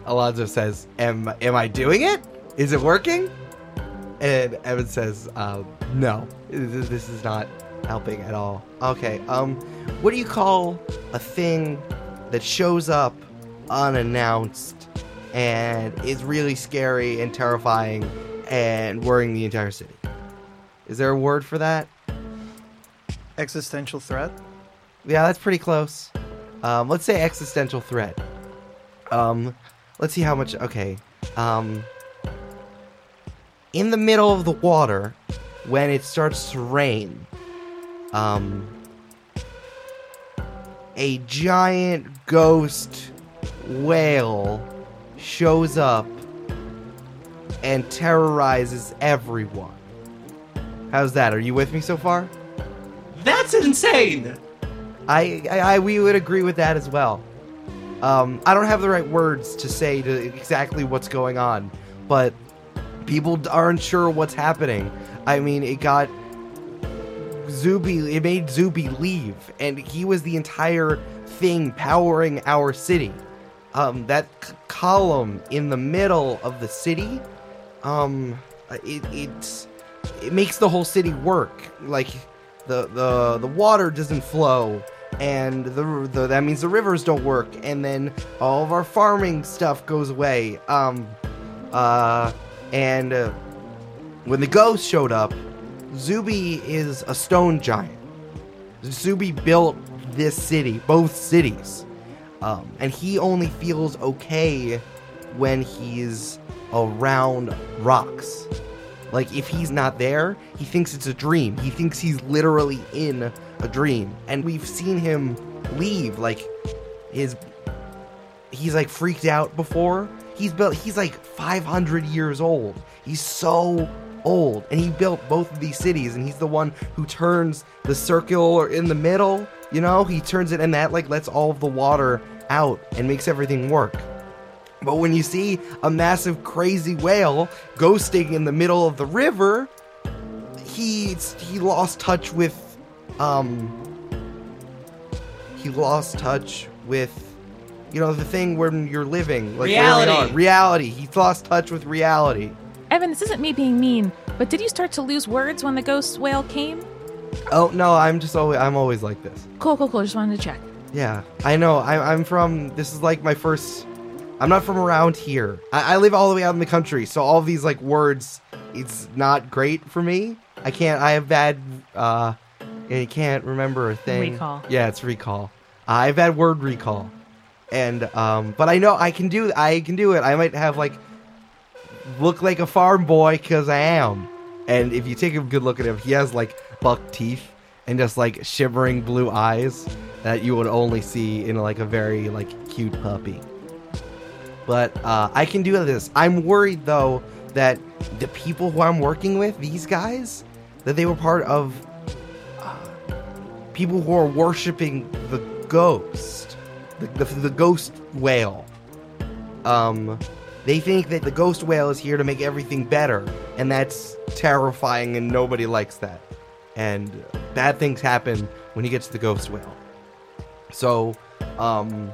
Alonzo says, "Am am I doing it? Is it working?" And Evan says, uh, "No, this this is not helping at all." Okay, um, what do you call a thing that shows up unannounced and is really scary and terrifying and worrying the entire city? Is there a word for that? Existential threat. Yeah, that's pretty close. Um, let's say existential threat. Um, let's see how much. Okay. Um, in the middle of the water, when it starts to rain, um, a giant ghost whale shows up and terrorizes everyone. How's that? Are you with me so far? That's insane. I, I, I we would agree with that as well. Um, I don't have the right words to say to exactly what's going on, but people aren't sure what's happening. I mean, it got Zuby. It made Zuby leave, and he was the entire thing powering our city. Um, that c- column in the middle of the city, um, it it's it makes the whole city work. Like the the the water doesn't flow and the, the that means the rivers don't work and then all of our farming stuff goes away. Um uh and uh, when the ghost showed up zuby is a stone giant. Zuby built this city both cities. Um and he only feels okay when he's around rocks like if he's not there, he thinks it's a dream. He thinks he's literally in a dream. And we've seen him leave like his he's like freaked out before. He's built he's like 500 years old. He's so old and he built both of these cities and he's the one who turns the circle in the middle, you know? He turns it and that like lets all of the water out and makes everything work. But when you see a massive crazy whale ghosting in the middle of the river, he he lost touch with um he lost touch with you know the thing when you're living like where Reality. are. reality he lost touch with reality Evan, this isn't me being mean, but did you start to lose words when the ghost whale came? oh no i'm just always i'm always like this Cool, cool, cool. Just wanted to check. yeah i know I, i'm from this is like my first i'm not from around here. I, I live all the way out in the country so all these like words it's not great for me. I can't i have bad uh i can't remember a thing. Recall. yeah it's recall. I have bad word recall. And um but i know i can do i can do it. I might have like look like a farm boy because i am. And if you take a good look at him he has like buck teeth and just like shivering blue eyes that you would only see in like a very like cute puppy but uh, i can do this. I'm worried though that the people who i'm working with these guys that they were part of uh, people who are worshiping the ghost the, the, the ghost whale. Um they think that the ghost whale is here to make everything better and that's terrifying and nobody likes that. And bad things happen when he gets the ghost whale. So um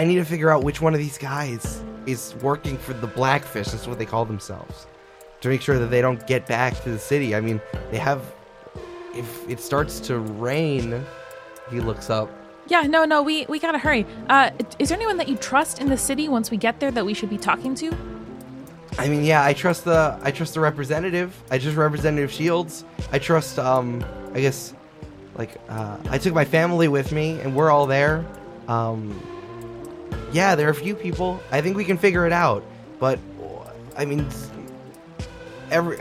i need to figure out which one of these guys is working for the blackfish that's what they call themselves to make sure that they don't get back to the city i mean they have if it starts to rain he looks up Yeah, no, no, we we gotta hurry. Uh, is there anyone that you trust in the city once we get there that we should be talking to? I mean, yeah, I trust the I trust the representative. I trust Representative Shields. I trust um I guess like uh I took my family with me and we're all there. Um yeah, there are a few people. I think we can figure it out. But I mean every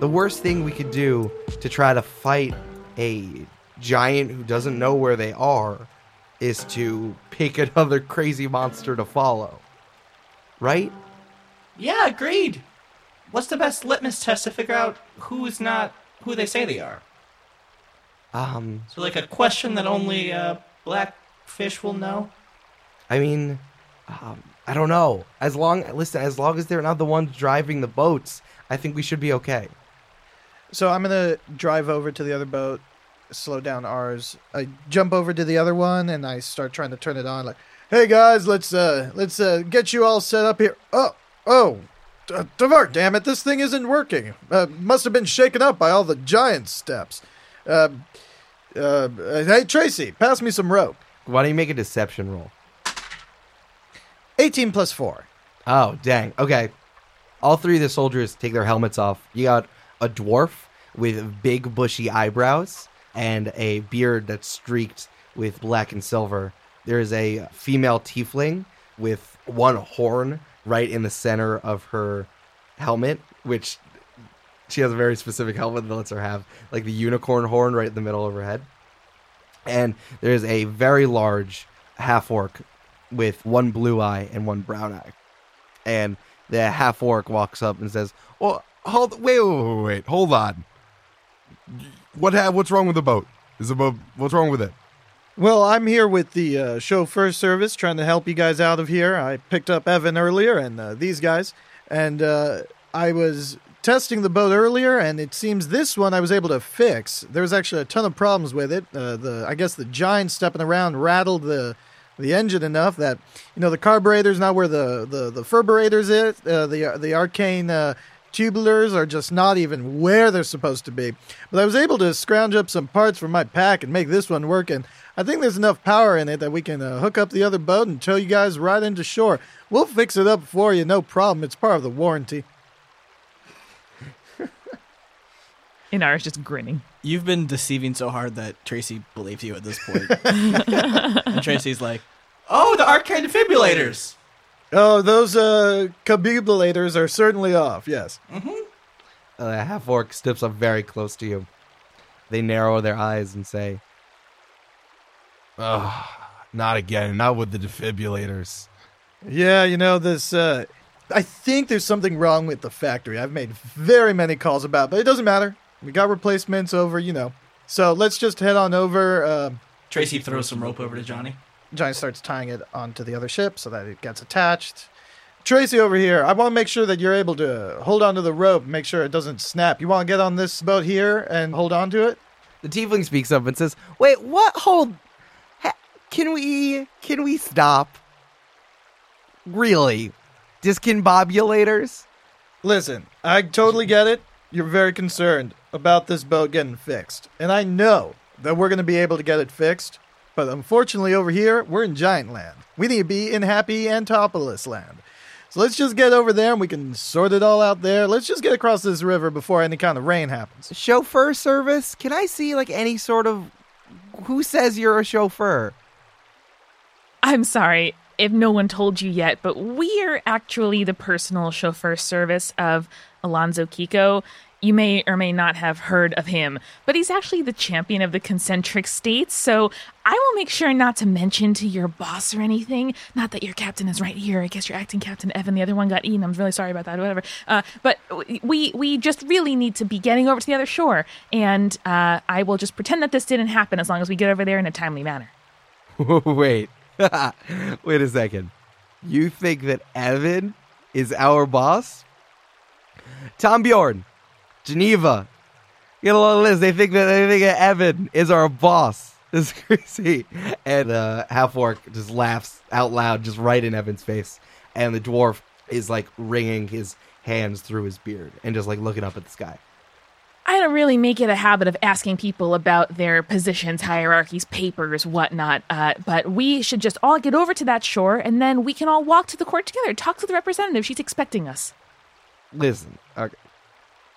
the worst thing we could do to try to fight a giant who doesn't know where they are is to pick another crazy monster to follow. Right? Yeah, agreed. What's the best litmus test to figure out who's not who they say they are? Um, So, like a question that only uh, blackfish will know. I mean, um, I don't know. As long, listen, as long as they're not the ones driving the boats, I think we should be okay. So I'm gonna drive over to the other boat, slow down ours. I jump over to the other one and I start trying to turn it on. Like, hey guys, let's uh let's uh get you all set up here. Oh oh, D- Devar, damn it, this thing isn't working. Uh, must have been shaken up by all the giant steps. Uh, uh, hey Tracey, pass me some rope. Why don't you make a deception roll? 18 plus four. Oh, dang. Okay. All three of the soldiers take their helmets off. You got a dwarf with big bushy eyebrows and a beard that's streaked with black and silver. There is a female tiefling with one horn right in the center of her helmet, which she has a very specific helmet that lets her have like the unicorn horn right in the middle of her head. And there's a very large half orc with one blue eye and one brown eye. And the half orc walks up and says, Well, hold. Wait, wait, wait, wait. Hold on. What? Ha- what's wrong with the boat? Is the boat? What's wrong with it? Well, I'm here with the uh, chauffeur service trying to help you guys out of here. I picked up Evan earlier and uh, these guys, and uh, I was testing the boat earlier, and it seems this one I was able to fix. There was actually a ton of problems with it. Uh, the I guess the giant stepping around rattled the the engine enough that you know the carburetor's not where the the the ferberators is. Uh, the the arcane uh, tubulars are just not even where they're supposed to be. But I was able to scrounge up some parts from my pack and make this one work. And I think there's enough power in it that we can uh, hook up the other boat and tow you guys right into shore. We'll fix it up for you, no problem. It's part of the warranty. Inara's just grinning. You've been deceiving so hard that Tracey believed you at this point. and Tracey's like, Oh, the arcade defibrillators. Oh, those uh, cabibulators are certainly off. Yes. a half orc steps up very close to you. They narrow their eyes and say, Ugh, not again. Not with the defibrillators. Yeah, you know this. Uh, I think there's something wrong with the factory. I've made very many calls about, but it doesn't matter. We got replacements over, you know. So let's just head on over. Uh, Tracey throws some rope over to Johnny. Johnny starts tying it onto the other ship so that it gets attached. Tracey over here, I want to make sure that you're able to hold onto the rope, make sure it doesn't snap. You want to get on this boat here and hold on to it? The tiefling speaks up and says, "Wait, what? Hold. Ha- can we? Can we stop? Really? Disconbobulators? Listen, I totally get it. You're very concerned about this boat getting fixed. And I know that we're going to be able to get it fixed. But unfortunately, over here, we're in Giant Land. We need to be in Happy Antipolis Land. So let's just get over there and we can sort it all out there. Let's just get across this river before any kind of rain happens. Chauffeur service? Can I see like any sort of? Who says you're a chauffeur? I'm sorry if no one told you yet, but we are actually the personal chauffeur service of Alonzo Kiko. You may or may not have heard of him, but he's actually the champion of the concentric states, so I will make sure not to mention to your boss or anything. Not that your captain is right here. I guess your acting captain, Evan, the other one got eaten. I'm really sorry about that, whatever. Uh, but we, we just really need to be getting over to the other shore, and uh, I will just pretend that this didn't happen as long as we get over there in a timely manner. Wait, wait a second. You think that Evan is our boss? Tom Bjorn, Geneva. Get a of list. They think that they think that Evan is our boss. This is crazy. And uh, half orc just laughs out loud, just right in Evan's face. And the dwarf is like wringing his hands through his beard and just like looking up at the sky. I don't really make it a habit of asking people about their positions, hierarchies, papers, whatnot. Uh, but we should just all get over to that shore, and then we can all walk to the court together. Talk to the representative. She's expecting us. Listen, okay.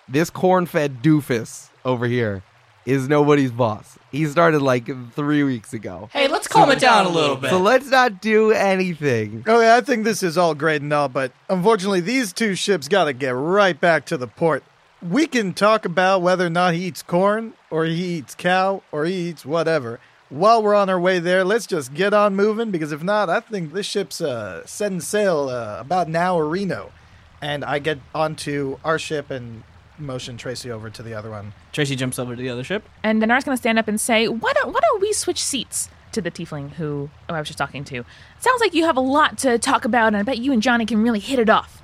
This corn-fed doofus over here is nobody's boss. He started like three weeks ago. Hey, let's calm it down a little bit. So let's not do anything. Okay, I think this is all great and all, but unfortunately, these two ships got to get right back to the port. We can talk about whether or not he eats corn, or he eats cow, or he eats whatever. While we're on our way there, let's just get on moving because if not, I think this ship's uh, setting sail uh, about now or Reno. And I get onto our ship and motion Tracey over to the other one. Tracey jumps over to the other ship. And Inara's going to stand up and say, why don't, why don't we switch seats to the tiefling who oh, I was just talking to? Sounds like you have a lot to talk about, and I bet you and Johnny can really hit it off.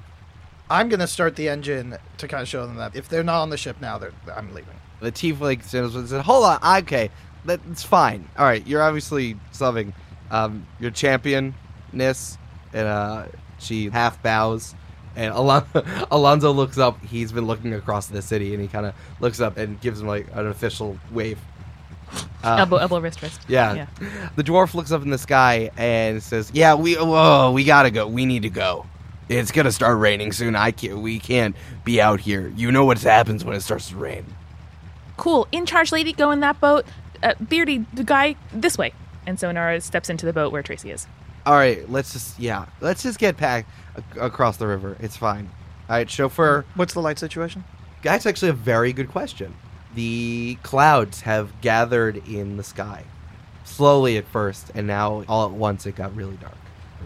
I'm going to start the engine to kind of show them that if they're not on the ship now, they're, I'm leaving. The tiefling stands up and said, "Hold on, okay, that's fine. All right, you're obviously subbing um, your championness." And uh, she half bows, and Alon- Alonzo looks up. He's been looking across the city, and he kind of looks up and gives him like an official wave. Uh, elbow, elbow, wrist, wrist. Yeah. The dwarf looks up in the sky and says, "Yeah, we whoa, we gotta go. We need to go. It's gonna start raining soon. I can't. We can't be out here. You know what happens when it starts to rain." Cool. In charge lady, go in that boat. Uh, Beardy, the guy, this way. And so Nara steps into the boat where Tracey is. All right, let's just yeah, let's just get back across the river. It's fine. All right, chauffeur. What's the light situation? That's actually a very good question. The clouds have gathered in the sky, slowly at first, and now all at once it got really dark.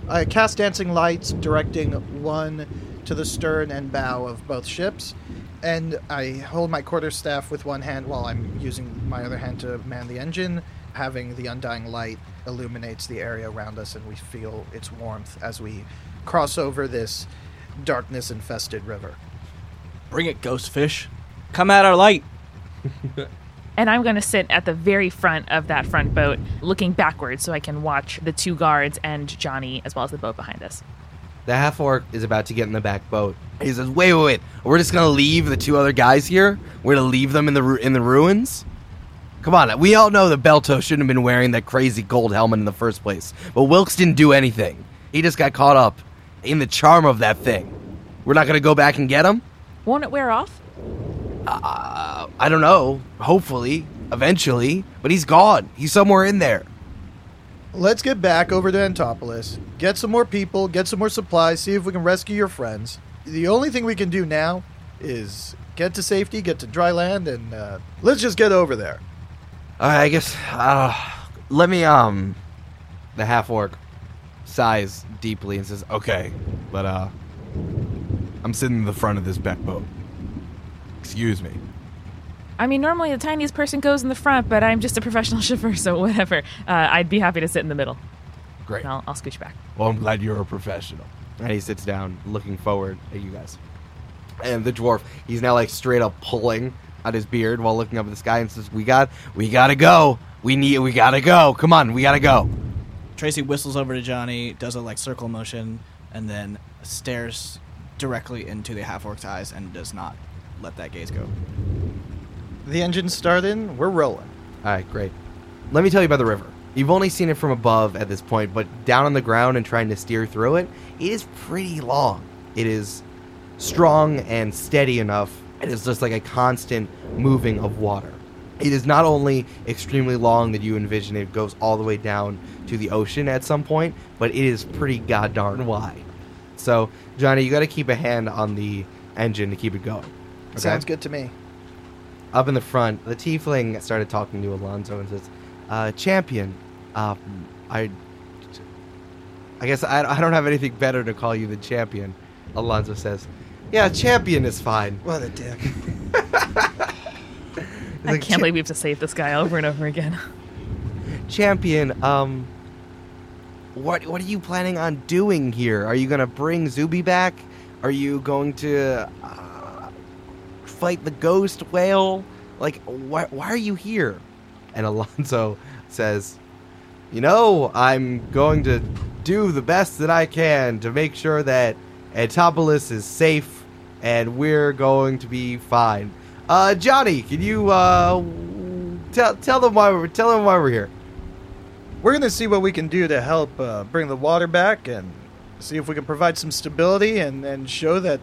I cast dancing lights, directing one to the stern and bow of both ships, and I hold my quarterstaff with one hand while I'm using my other hand to man the engine. Having the undying light illuminates the area around us, and we feel its warmth as we cross over this darkness infested river. Bring it, ghost fish. Come at our light. And I'm going to sit at the very front of that front boat, looking backwards so I can watch the two guards and Johnny as well as the boat behind us. The half orc is about to get in the back boat. He says, "Wait, wait, wait! We're just gonna leave the two other guys here. We're gonna leave them in the ru- in the ruins. Come on, we all know that Belto shouldn't have been wearing that crazy gold helmet in the first place. But Wilkes didn't do anything. He just got caught up in the charm of that thing. We're not gonna go back and get him. Won't it wear off? Uh, I don't know. Hopefully, eventually. But he's gone. He's somewhere in there. Let's get back over to Antipolis, get some more people, get some more supplies, see if we can rescue your friends. The only thing we can do now is get to safety, get to dry land, and uh, let's just get over there. All right, I guess. Uh, let me um, the half orc sighs deeply and says, "Okay, but uh, I'm sitting in the front of this back boat. Excuse me." I mean, normally the tiniest person goes in the front, but I'm just a professional chauffeur, so whatever. Uh, I'd be happy to sit in the middle. Great. I'll, I'll scooch back. Well, I'm glad you're a professional. And he sits down, looking forward at you guys. And the dwarf, he's now like straight up pulling at his beard while looking up at the sky and says, "We got, we gotta go. We need, we gotta go. Come on, we gotta go." Tracey whistles over to Johnny, does a like circle motion, and then stares directly into the half orc's eyes and does not let that gaze go. The engine's starting, we're rolling. All right, great. Let me tell you about the river. You've only seen it from above at this point, but down on the ground and trying to steer through it, it is pretty long. It is strong and steady enough. It is just like a constant moving of water. It is not only extremely long that you envision it goes all the way down to the ocean at some point, but it is pretty goddarn wide. So, Johnny, you got to keep a hand on the engine to keep it going. okay? Sounds good to me. up in the front, the tiefling started talking to Alonzo and says, uh, "Champion, um, I, I guess I, I don't have anything better to call you than champion." Alonzo says, "Yeah, champion is fine." What a dick. I like, can't believe we have to save this guy over and over again. champion. Um, what what are you planning on doing here? Are you gonna bring Zuby back? Are you going to uh, fight the ghost whale? Like, why why are you here? And Alonzo says, "You know, I'm going to do the best that I can to make sure that Antipolis is safe, and we're going to be fine." Uh, Johnny, can you uh tell tell them why we're tell them why we're here? We're going to see what we can do to help uh, bring the water back and see if we can provide some stability and, and show that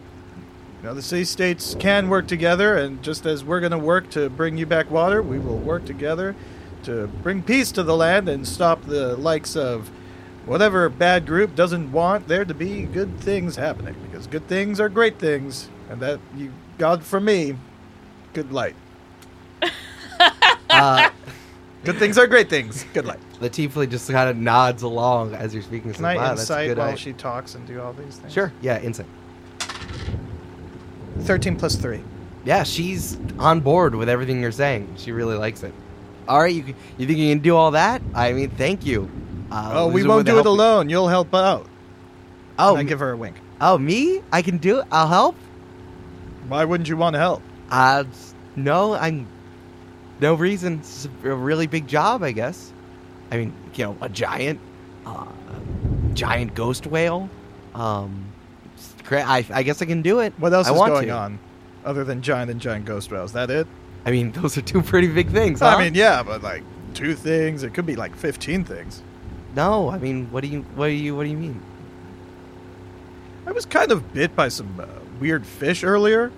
you know, the city states can work together. And just as we're going to work to bring you back water, we will work together to bring peace to the land and stop the likes of whatever bad group doesn't want there to be good things happening. Because good things are great things. And that, you got from me, good light. Uh, Good things are great things. Good light. the tiefling just kind of nods along as you're speaking. Can I insight good while idea." she talks and do all these things? Sure. Yeah, insight. 13 plus 3. Yeah, she's on board with everything you're saying. She really likes it. All right, you you think you can do all that? I mean, thank you. Uh, Oh, we won't do it alone. You'll help out. Oh, And I give her a wink. oh, me? I can do it. I'll help. Why wouldn't you want to help? Uh, no, I'm no reason. It's a really big job, I guess. I mean, you know, a giant, uh, giant ghost whale. Um, I, I guess I can do it. What else I is going to. on other than giant and giant ghost whales? That it? I mean, those are two pretty big things. Huh? I mean, yeah, but like two things. It could be like 15 things. no. I mean, what do you, what do you, what do you mean? I was kind of bit by some uh, weird fish earlier.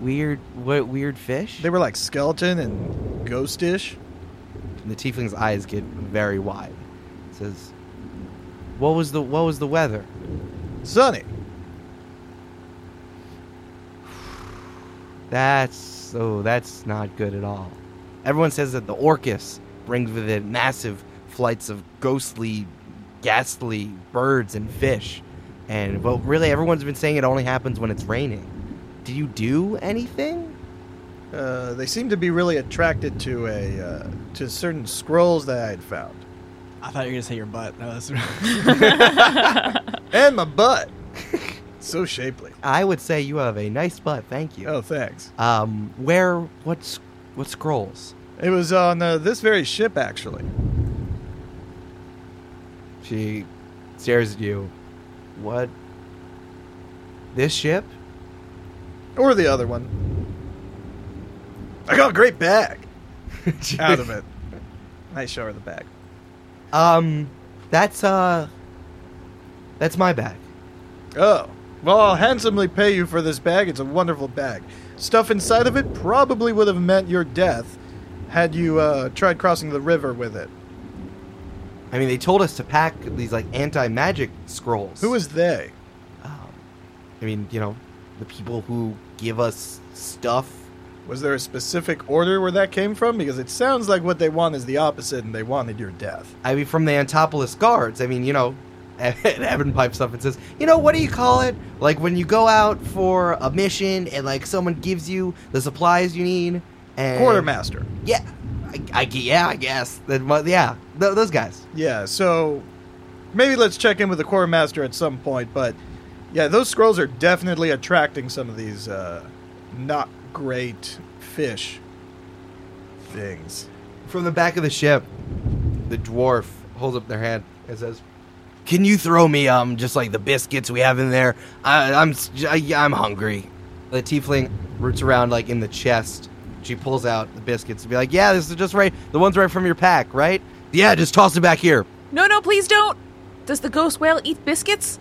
weird what weird fish? They were like skeleton and ghostish. And the tiefling's eyes get very wide. says, "What was the what was the weather?" Sunny. That's oh, that's not good at all. Everyone says that the Orcus brings with it massive flights of ghostly, ghastly birds and fish. And well, really, everyone's been saying it only happens when it's raining. Did you do anything? Uh, they seem to be really attracted to a uh, to certain scrolls that I had found, I thought you were gonna say your butt. No, that's and my butt. so shapely. I would say you have a nice butt. Thank you. Oh, thanks. Um, where? What's what scrolls? It was on uh, this very ship, actually. She stares at you. What? This ship? Or the other one. I got a great bag out of it. I show her the bag. Um, that's uh, that's my bag. Oh. Well, I'll handsomely pay you for this bag. It's a wonderful bag. Stuff inside of it probably would have meant your death had you uh, tried crossing the river with it. I mean, they told us to pack these like anti-magic scrolls. Who is they? Um, I mean, you know, the people who give us stuff. Was there a specific order where that came from? Because it sounds like what they want is the opposite, and they wanted your death. I mean, from the Antipolis guards. I mean, you know, and Evan pipes up and says, "You know, what do you call it? Like when you go out for a mission and like someone gives you the supplies you need." And Quartermaster. Yeah, I, I yeah, I guess mu- Yeah, th- those guys. Yeah, so maybe let's check in with the quartermaster at some point. But yeah, those scrolls are definitely attracting some of these uh, not great fish things. From the back of the ship, the dwarf holds up their hand and says, "Can you throw me um just like the biscuits we have in there? I, I'm s- I, I'm hungry." The tiefling roots around like in the chest. She pulls out the biscuits and be like, "Yeah, this is just right. The ones right from your pack, right? Yeah, just toss it back here." No, no, please don't. Does the ghost whale eat biscuits?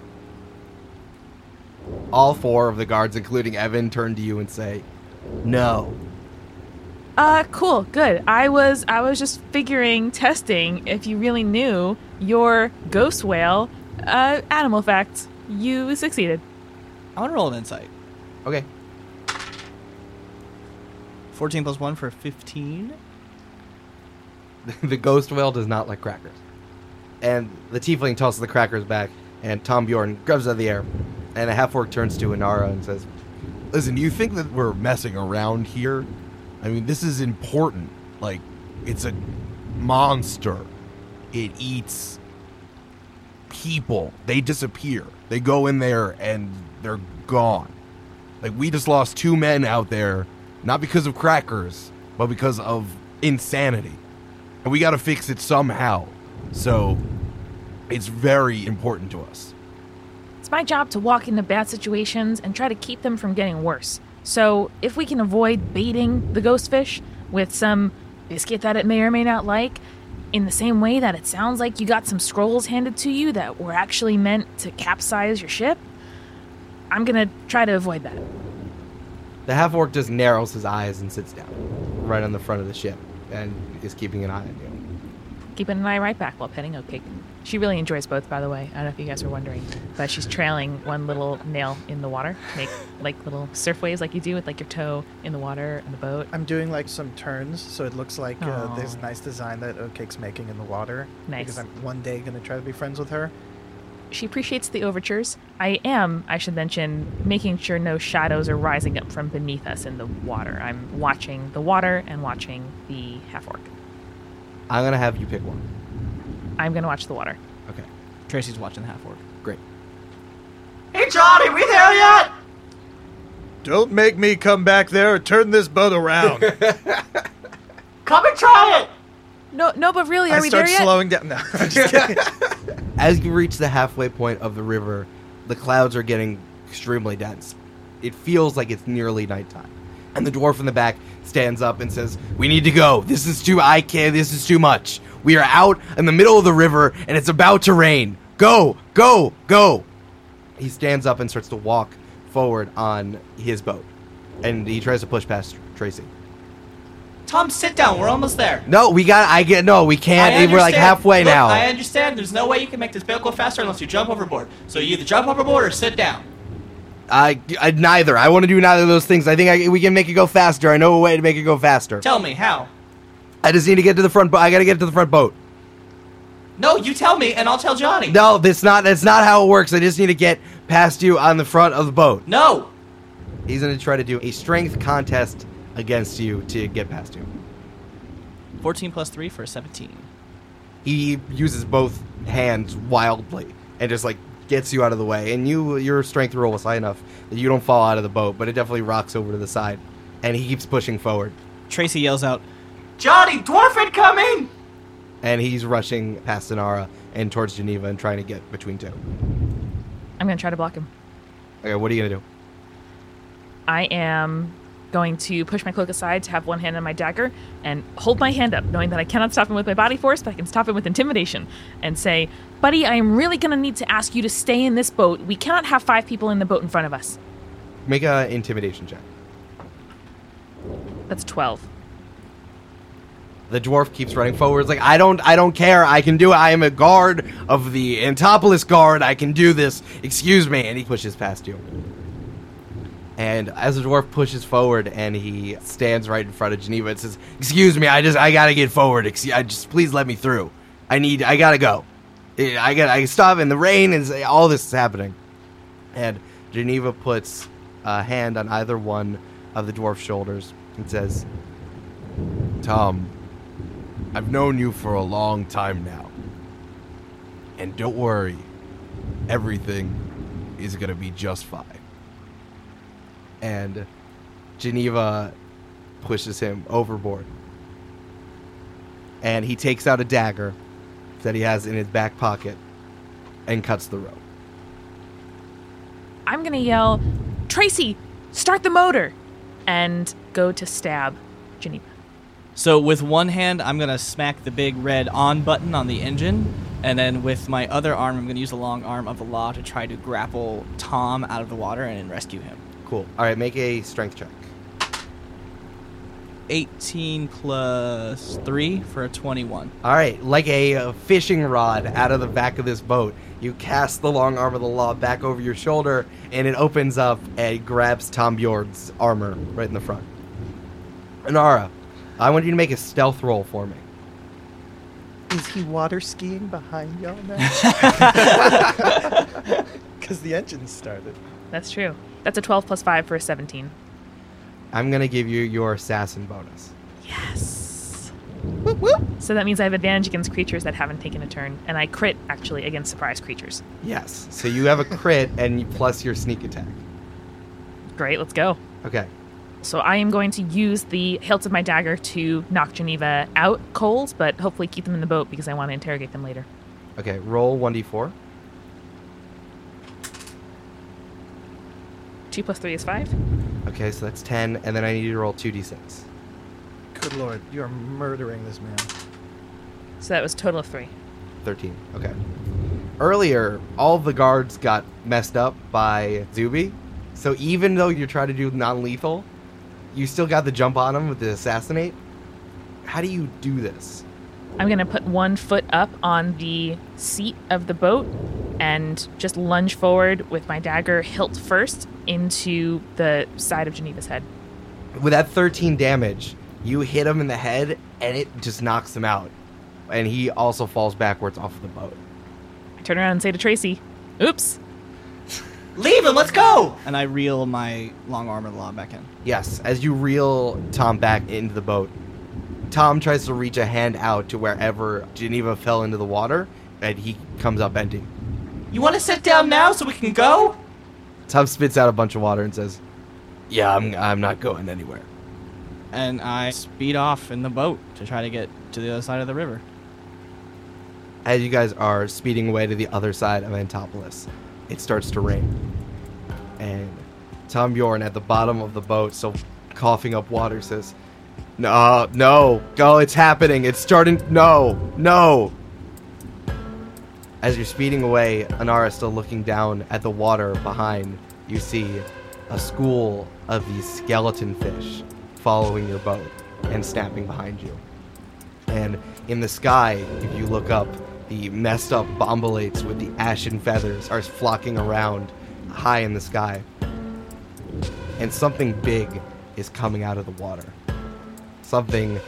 All four of the guards, including Evan, turn to you and say, "No." Uh, cool, good. I was I was just figuring, testing if you really knew your ghost whale uh, animal facts. You succeeded. I want to roll an insight. Okay. 14 plus 1 for 15. the ghost whale does not like crackers. And the tiefling tosses the crackers back, and Tom Bjorn grabs it out of the air. And a half orc turns to Inara and says, Listen, you think that we're messing around here? I mean, this is important. Like, it's a monster. It eats people. They disappear. They go in there and they're gone. Like, we just lost two men out there, not because of crackers, but because of insanity. And we got to fix it somehow. So, it's very important to us. It's my job to walk into bad situations and try to keep them from getting worse. So, if we can avoid baiting the ghost fish with some biscuit that it may or may not like, in the same way that it sounds like you got some scrolls handed to you that were actually meant to capsize your ship, I'm gonna try to avoid that. The half orc just narrows his eyes and sits down right on the front of the ship and is keeping an eye on you. Keeping an eye right back while petting Oatcake. She really enjoys both, by the way. I don't know if you guys are wondering, but she's trailing one little nail in the water, make like little surf waves, like you do with like your toe in the water in the boat. I'm doing like some turns, so it looks like uh, Aw. there's a nice design that Oatcake's making in the water. Nice. Because I'm one day gonna try to be friends with her. She appreciates the overtures. I am, I should mention, making sure no shadows are rising up from beneath us in the water. I'm watching the water and watching the half orc. I'm gonna have you pick one. I'm gonna watch the water. Okay, Tracey's watching the half orc. great. Hey, Johnny, we there yet? Don't make me come back there or turn this boat around. Come and try it. No, no, but really, are I we start there yet? slowing down. No, I'm just kidding. As you reach the halfway point of the river, the clouds are getting extremely dense. It feels like it's nearly nighttime. And the dwarf in the back stands up and says, We need to go. This is too, I can't, this is too much. We are out in the middle of the river and it's about to rain. Go, go, go. He stands up and starts to walk forward on his boat. and he tries to push past Tracey. Tom, sit down. We're almost there. No, we got. I get. No, we can't. We're like halfway Look, now. I understand. There's no way you can make this boat go faster unless you jump overboard. So you either jump overboard or sit down. I, I neither. I want to do neither of those things. I think I, we can make it go faster. I know a way to make it go faster. Tell me how. I just need to get to the front. boat. I gotta get to the front boat. No, you tell me, and I'll tell Johnny. No, that's not. That's not how it works. I just need to get past you on the front of the boat. No. He's gonna try to do a strength contest against you to get past you. 14 plus 3 for 17. He uses both hands wildly and just like gets you out of the way. And you, your strength roll is high enough that you don't fall out of the boat, but it definitely rocks over to the side. And he keeps pushing forward. Tracey yells out, Johnny, dwarf coming! and he's rushing past Sonara and towards Geneva and trying to get between two. I'm gonna try to block him. Okay, what are you gonna do? I am going to push my cloak aside to have one hand on my dagger and hold my hand up, knowing that I cannot stop him with my body force, but I can stop him with intimidation, and say, Buddy, I am really going to need to ask you to stay in this boat. We cannot have five people in the boat in front of us. Make a intimidation check. That's 12. The dwarf keeps running forward. It's like I don't, I don't care. I can do it. I am a guard of the Antipolis Guard. I can do this. Excuse me. And he pushes past you. And as the dwarf pushes forward and he stands right in front of Geneva, and says, "Excuse me. I just, I gotta get forward. I just, please let me through. I need, I gotta go. Eh, I got, I stop in the rain and all this is happening." And Geneva puts a hand on either one of the dwarf's shoulders and says, Tom, I've known you for a long time now. And don't worry, everything is to be just fine. And Geneva pushes him overboard. And he takes out a dagger that he has in his back pocket and cuts the rope. I'm going to yell, Tracey, start the motor! And go to stab Geneva. So with one hand, I'm gonna smack the big red on button on the engine, and then with my other arm, I'm gonna use the long arm of the law to try to grapple Tom out of the water and rescue him. Cool. All right, make a strength check. 18 plus 3 for a 21. All right, like a, uh fishing rod out of the back of this boat, you cast the long arm of the law back over your shoulder, and it opens up and grabs Tom Bjorn's armor right in the front. Inara, I want you to make a stealth roll for me. Is he water skiing behind y'all now? Because the engine started. That's true. That's a 12 plus 5 for a 17. I'm going to give you your assassin bonus. Yes. Whoop, whoop. So that means I have advantage against creatures that haven't taken a turn, and I crit actually against surprise creatures. Yes. So you have a crit and plus your sneak attack. Great, let's go. Okay. So I am going to use the hilt of my dagger to knock Geneva out cold, but hopefully keep them in the boat because I want to interrogate them later. Okay, roll 1d4. 2 plus 3 is 5. Okay, so that's ten, and then I need you to roll two d6. Good lord, you are murdering this man. So that was a total of 3. 13. Okay. Earlier, all the guards got messed up by Zuby. So even though you're trying to do non lethal, you still got the jump on him with the assassinate. How do you do this? I'm going to put one foot up on the seat of the boat and just lunge forward with my dagger hilt first into the side of Geneva's head. With that 13 damage, you hit him in the head and it just knocks him out. And he also falls backwards off of the boat. I turn around and say to Tracey, Oops. Leave him. Let's go. And I reel my long arm of the law back in. Yes, as you reel Tom back into the boat, Tom tries to reach a hand out to wherever Geneva fell into the water, and he comes up empty. You want to sit down now so we can go? Tom spits out a bunch of water and says, "Yeah, I'm I'm not going anywhere." And I speed off in the boat to try to get to the other side of the river. As you guys are speeding away to the other side of Antipolis, it starts to rain, and Tom Bjorn at the bottom of the boat, still coughing up water, says, "No, no, go! It's happening! It's starting! No, no!" As you're speeding away, Inara still looking down at the water behind, you see a school of these skeleton fish following your boat and snapping behind you. And in the sky, if you look up, the messed up bombolates with the ashen feathers are flocking around high in the sky. And something big is coming out of the water. Something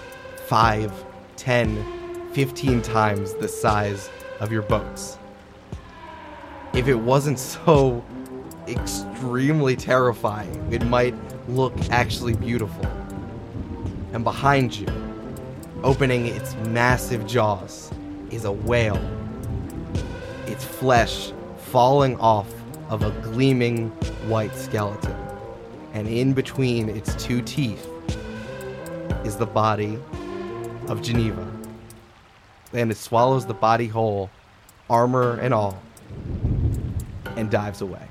5, 10, 15 times the size of your boats. If it wasn't so extremely terrifying, it might look actually beautiful. And behind you, opening its massive jaws, is a whale. Its flesh falling off of a gleaming white skeleton. And in between its two teeth is the body of Geneva. And it swallows the body whole, armor and all, and dives away.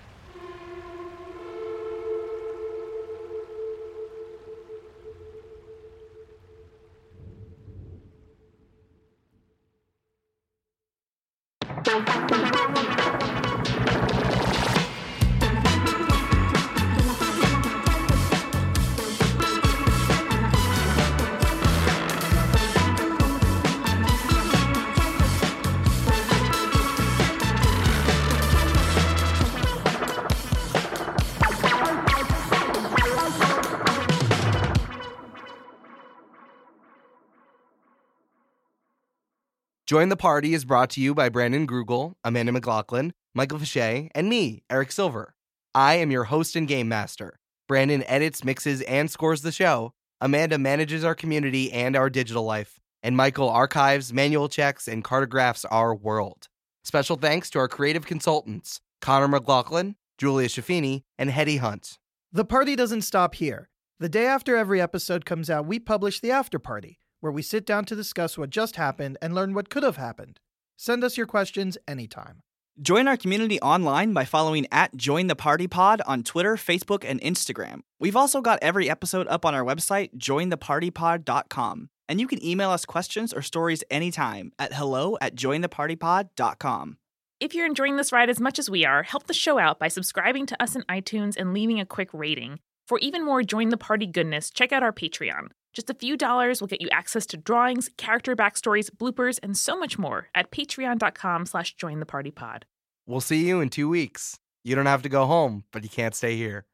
Join the Party is brought to you by Brandon Grugle, Amanda McLoughlin, Michael Fische, and me, Eric Silver. I am your host and game master. Brandon edits, mixes, and scores the show. Amanda manages our community and our digital life. And Michael archives, manual checks, and cartographs our world. Special thanks to our creative consultants, Connor McLoughlin, Julia Schifini, and Heddy Hunt. The party doesn't stop here. The day after every episode comes out, we publish the after party, where we sit down to discuss what just happened and learn what could have happened. Send us your questions anytime. Join our community online by following at Join the Party Pod on Twitter, Facebook, and Instagram. We've also got every episode up on our website, jointhepartypod.com. And you can email us questions or stories anytime at hello at jointhepartypod.com. If you're enjoying this ride as much as we are, help the show out by subscribing to us in iTunes and leaving a quick rating. For even more Join the Party goodness, check out our Patreon. Just a few dollars will get you access to drawings, character backstories, bloopers, and so much more at patreon.com slash join the party pod. We'll see you in two weeks. You don't have to go home, but you can't stay here.